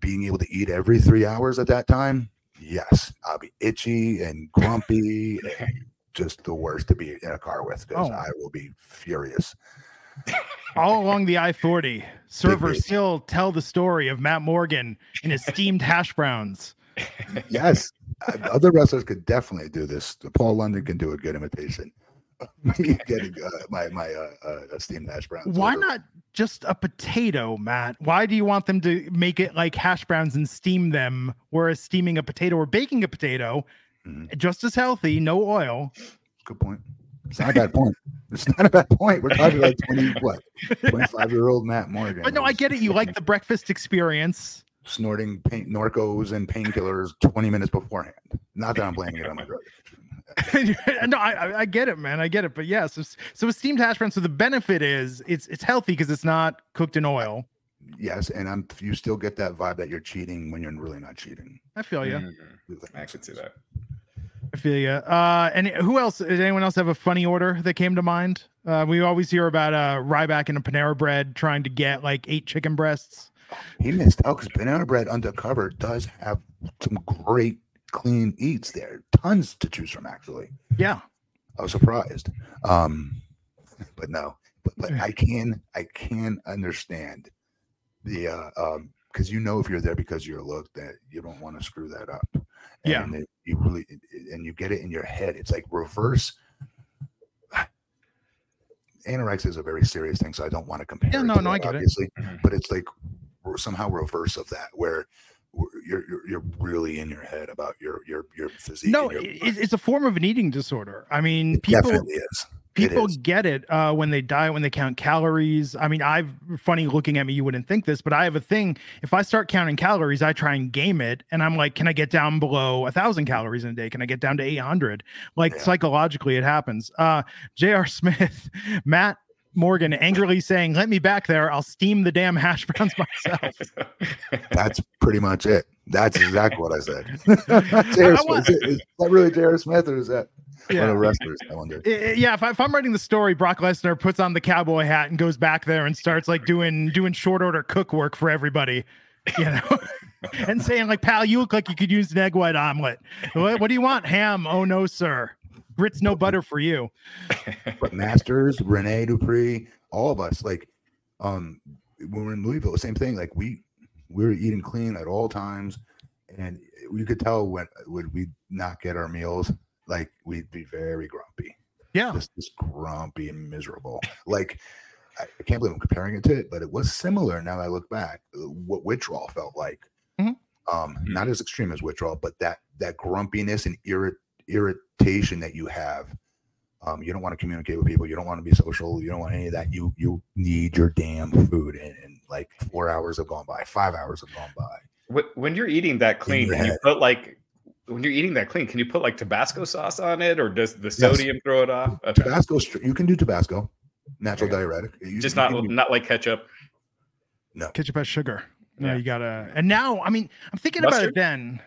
being able to eat every three hours at that time, yes, I'll be itchy and grumpy and just the worst to be in a car with because Oh. I will be furious. All along the I 40, servers still tell the story of Matt Morgan and his steamed hash browns. Yes, uh, other wrestlers could definitely do this. Paul London can do a good imitation. Getting uh, my my uh, uh, steamed hash browns. Why not just a potato, Matt? Why do you want them to make it like hash browns and steam them, whereas steaming a potato or baking a potato, Mhm. just as healthy, no oil? Good point. It's not a bad point. It's not a bad point. We're talking like 20, what, 25 year old Matt Morgan. But no, I get it. You like the breakfast experience. snorting pain, Norcos and painkillers 20 minutes beforehand. Not that I'm blaming it on my drug no, I, I- I get it, man. I get it. But yeah, so, so a steamed hash brown. So the benefit is it's it's healthy because it's not cooked in oil. Yes, and I'm you still get that vibe that you're cheating when you're really not cheating. I feel you. Mhm. I makes could see that. I feel you. Uh, and who else? Did anyone else have a funny order that came to mind? Uh, we always hear about uh Ryback and a Panera Bread trying to get like eight chicken breasts. He missed out because Panera Bread Undercover does have some great clean eats there. Tons to choose from, actually. Yeah. I was surprised. Um, but no, but, but I can I can understand the uh um because you know if you're there because of your look that you don't want to screw that up. Yeah. And it, you really and you get it in your head. It's like reverse. Anorexia is a very serious thing, so I don't want to compare. Yeah, it no, no, I that, get it. obviously, Mhm. but it's like we're somehow reverse of that, where you're you're, you're really in your head about your your your physique. No, your- it's a form of an eating disorder. I mean, it people definitely is. It people is. get it uh, when they diet when they count calories. I mean i've funny looking at me you wouldn't think this but i have a thing. If i start counting calories i try and game it and i'm like can i get down below a thousand calories in a day? Can i get down to 800 like Yeah. psychologically it happens. Uh j.r smith matt morgan angrily saying let me back there i'll steam the damn hash browns myself That's pretty much it. That's exactly what I said. J.R. I want- is, is that really J.R. Smith or is that one yeah of the wrestlers? I wonder. Yeah, if, I, if I'm writing the story, Brock Lesnar puts on the cowboy hat and goes back there and starts like doing doing short order cook work for everybody, you know, and saying like, "Pal, you look like you could use an egg white omelet. What, what do you want? Ham? Oh no, sir. Grits no butter for you." But Masters, Rene Dupree, all of us, like, um, when we're in Louisville, same thing. Like we we were eating clean at all times, and you could tell when would we not get our meals, like we'd be very grumpy. Yeah, just, just grumpy and miserable. Like I, I can't believe I'm comparing it to it, but it was similar. Now that I look back, what withdrawal felt like. Mhm. Um, not as extreme as withdrawal, but that that grumpiness and irrit irritation that you have. Um, you don't want to communicate with people. You don't want to be social. You don't want any of that. You you need your damn food, and, and like four hours have gone by, five hours have gone by. When you're eating that clean, can you head. put like when you're eating that clean, can you put like Tabasco sauce on it, or does the sodium throw it off? Okay. Tabasco, you can do Tabasco, natural Okay. diuretic. You- Just you not do- not like ketchup. No ketchup has sugar. No, Yeah. you gotta. And now, I mean, I'm thinking about it. Then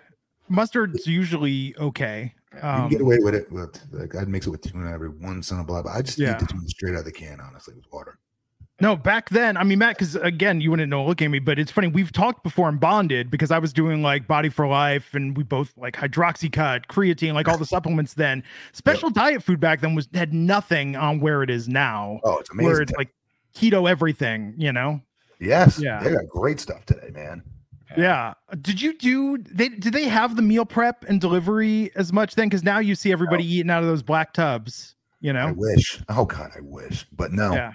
mustard's usually okay. You Um, can get away with it with like I'd mix it with tuna every once in a while, but I just Yeah. eat the tuna straight out of the can, honestly, with water. No, back then, I mean, Matt, because again, you wouldn't know looking at me, but it's funny. We've talked before and Bonded because I was doing like Body for Life and we both like hydroxycut, creatine, like all the supplements then. Special diet food back then was had nothing on where it is now, Oh, it's amazing. where it's like keto everything, you know? yes, Yeah. they got great stuff today, man. Yeah. Did you do they did they have the meal prep and delivery as much then? Because now you see everybody eating out of those black tubs, you know? I wish. Oh God, I wish, but no. Yeah.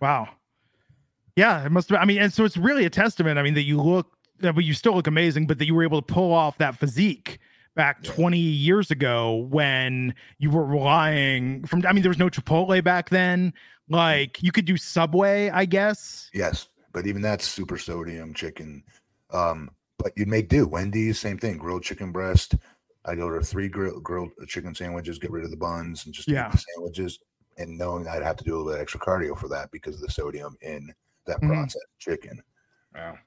Wow. Yeah, it must have. I mean, and so it's really a testament. I mean, that you look, that but you still look amazing, but that you were able to pull off that physique back Yeah. 20 years ago when you were relying from. I mean, there was no Chipotle back then. Like you could do Subway, I guess. Yes, but even that's super sodium chicken. Um, but you'd make do. Wendy's, same thing. Grilled chicken breast. I go to three grill, grilled chicken sandwiches, get rid of the buns, and just Yeah. eat the sandwiches. And knowing I'd have to do a little bit extra cardio for that because of the sodium in that Mhm. processed chicken. Wow.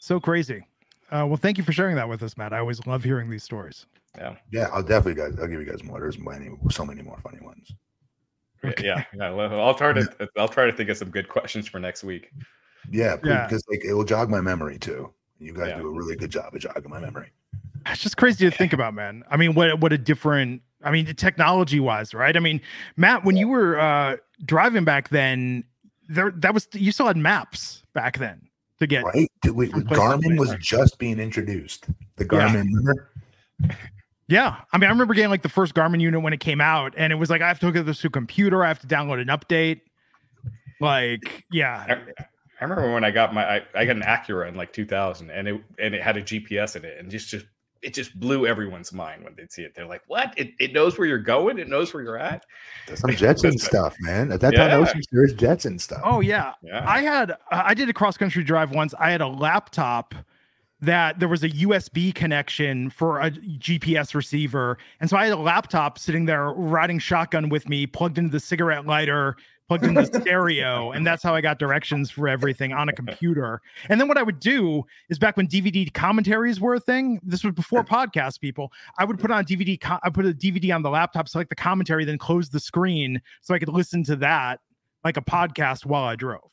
So crazy. Uh, well, thank you for sharing that with us, Matt. I always love hearing these stories. Yeah. Yeah, I'll definitely guys. I'll give you guys more. There's many, so many more funny ones. Okay. Yeah. Yeah. I'll try to I'll try to think of some good questions for next week. Yeah, Yeah. because like it will jog my memory too. You guys Yeah. do a really good job of jogging my memory. It's just crazy to think about, man. I mean, what what a different. I mean, the technology wise, right? I mean, Matt, when you were uh, driving back then, there that was you still had maps back then to get. Right? Dude, wait, From place to Garmin place. was just being introduced. The Garmin, remember? Yeah, I mean, I remember getting like the first Garmin unit when it came out, and it was like I have to hook this to a computer. I have to download an update. Like, yeah, I, I remember when I got my I, I got an Acura in like 2000 and it and it had a GPS in it and just just it just blew everyone's mind when they'd see it. They're like, "What? It, it knows where you're going. It knows where you're at." That's some Jetson stuff, man. At that time, that was Yeah. some serious Jetson stuff. Oh yeah, Yeah. I had I did a cross country drive once. I had a laptop that there was a USB connection for a GPS receiver, and so I had a laptop sitting there riding shotgun with me, plugged into the cigarette lighter, plugged in the stereo, and that's how I got directions for everything on a computer. And then what I would do is back when DVD commentaries were a thing. This was before podcast people. I would put on DVD. Co- I put a DVD on the laptop, select the commentary, then close the screen so I could listen to that like a podcast while I drove.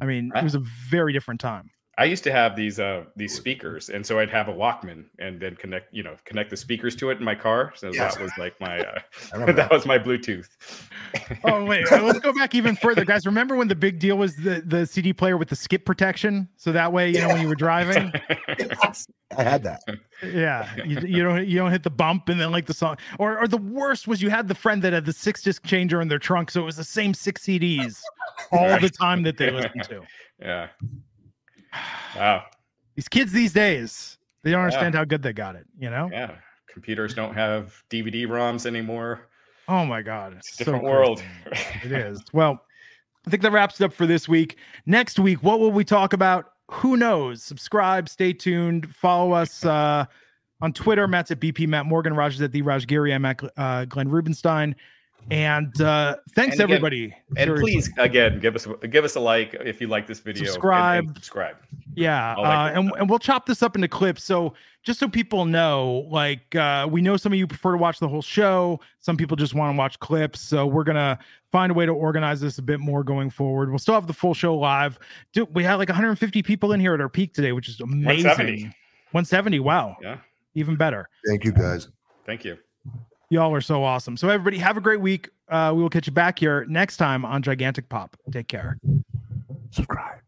I mean, it was a very different time. I used to have these uh these speakers, and so I'd have a Walkman, and then connect you know connect the speakers to it in my car. So Yes. that was like my uh, that that. was my Bluetooth. Oh wait, uh, let's go back even further, guys. Remember when the big deal was the the CD player with the skip protection, so that way you know when you were driving, I had that. yeah, you, you don't you don't hit the bump and then like the song. Or or the worst was you had the friend that had the six disc changer in their trunk, so it was the same six CDs all the time that they listened to. yeah. Wow. These kids these days, they don't Yeah. understand how good they got it. You know? Yeah. Computers don't have DVD ROMs anymore. Oh my god, It's a so different world. It is. Well, I think that wraps it up for this week. Next week, what will we talk about? Who knows? Subscribe, stay tuned, follow us uh, on Twitter. Matt's at BP Matt Morgan, Raj at the Raj Giri. I'm at uh, Glenn Rubenstein. And uh, thanks And again- everybody. And Seriously. please, again, give us give us a like if you like this video. and- and Subscribe. subscribe. Yeah, like uh, and and we'll chop this up into clips. So just so people know, like uh, we know some of you prefer to watch the whole show. Some people just want to watch clips. So we're gonna find a way to organize this a bit more going forward. We'll still have the full show live. Dude, we had like 150 people in here at our peak today, which is amazing. 170. 170. Wow, Yeah. even better. Thank you, guys. Thank you. Y'all are so awesome. So everybody, have a great week. Uh, we will catch you back here next time on Gigantic Pop. Take care. Subscribe.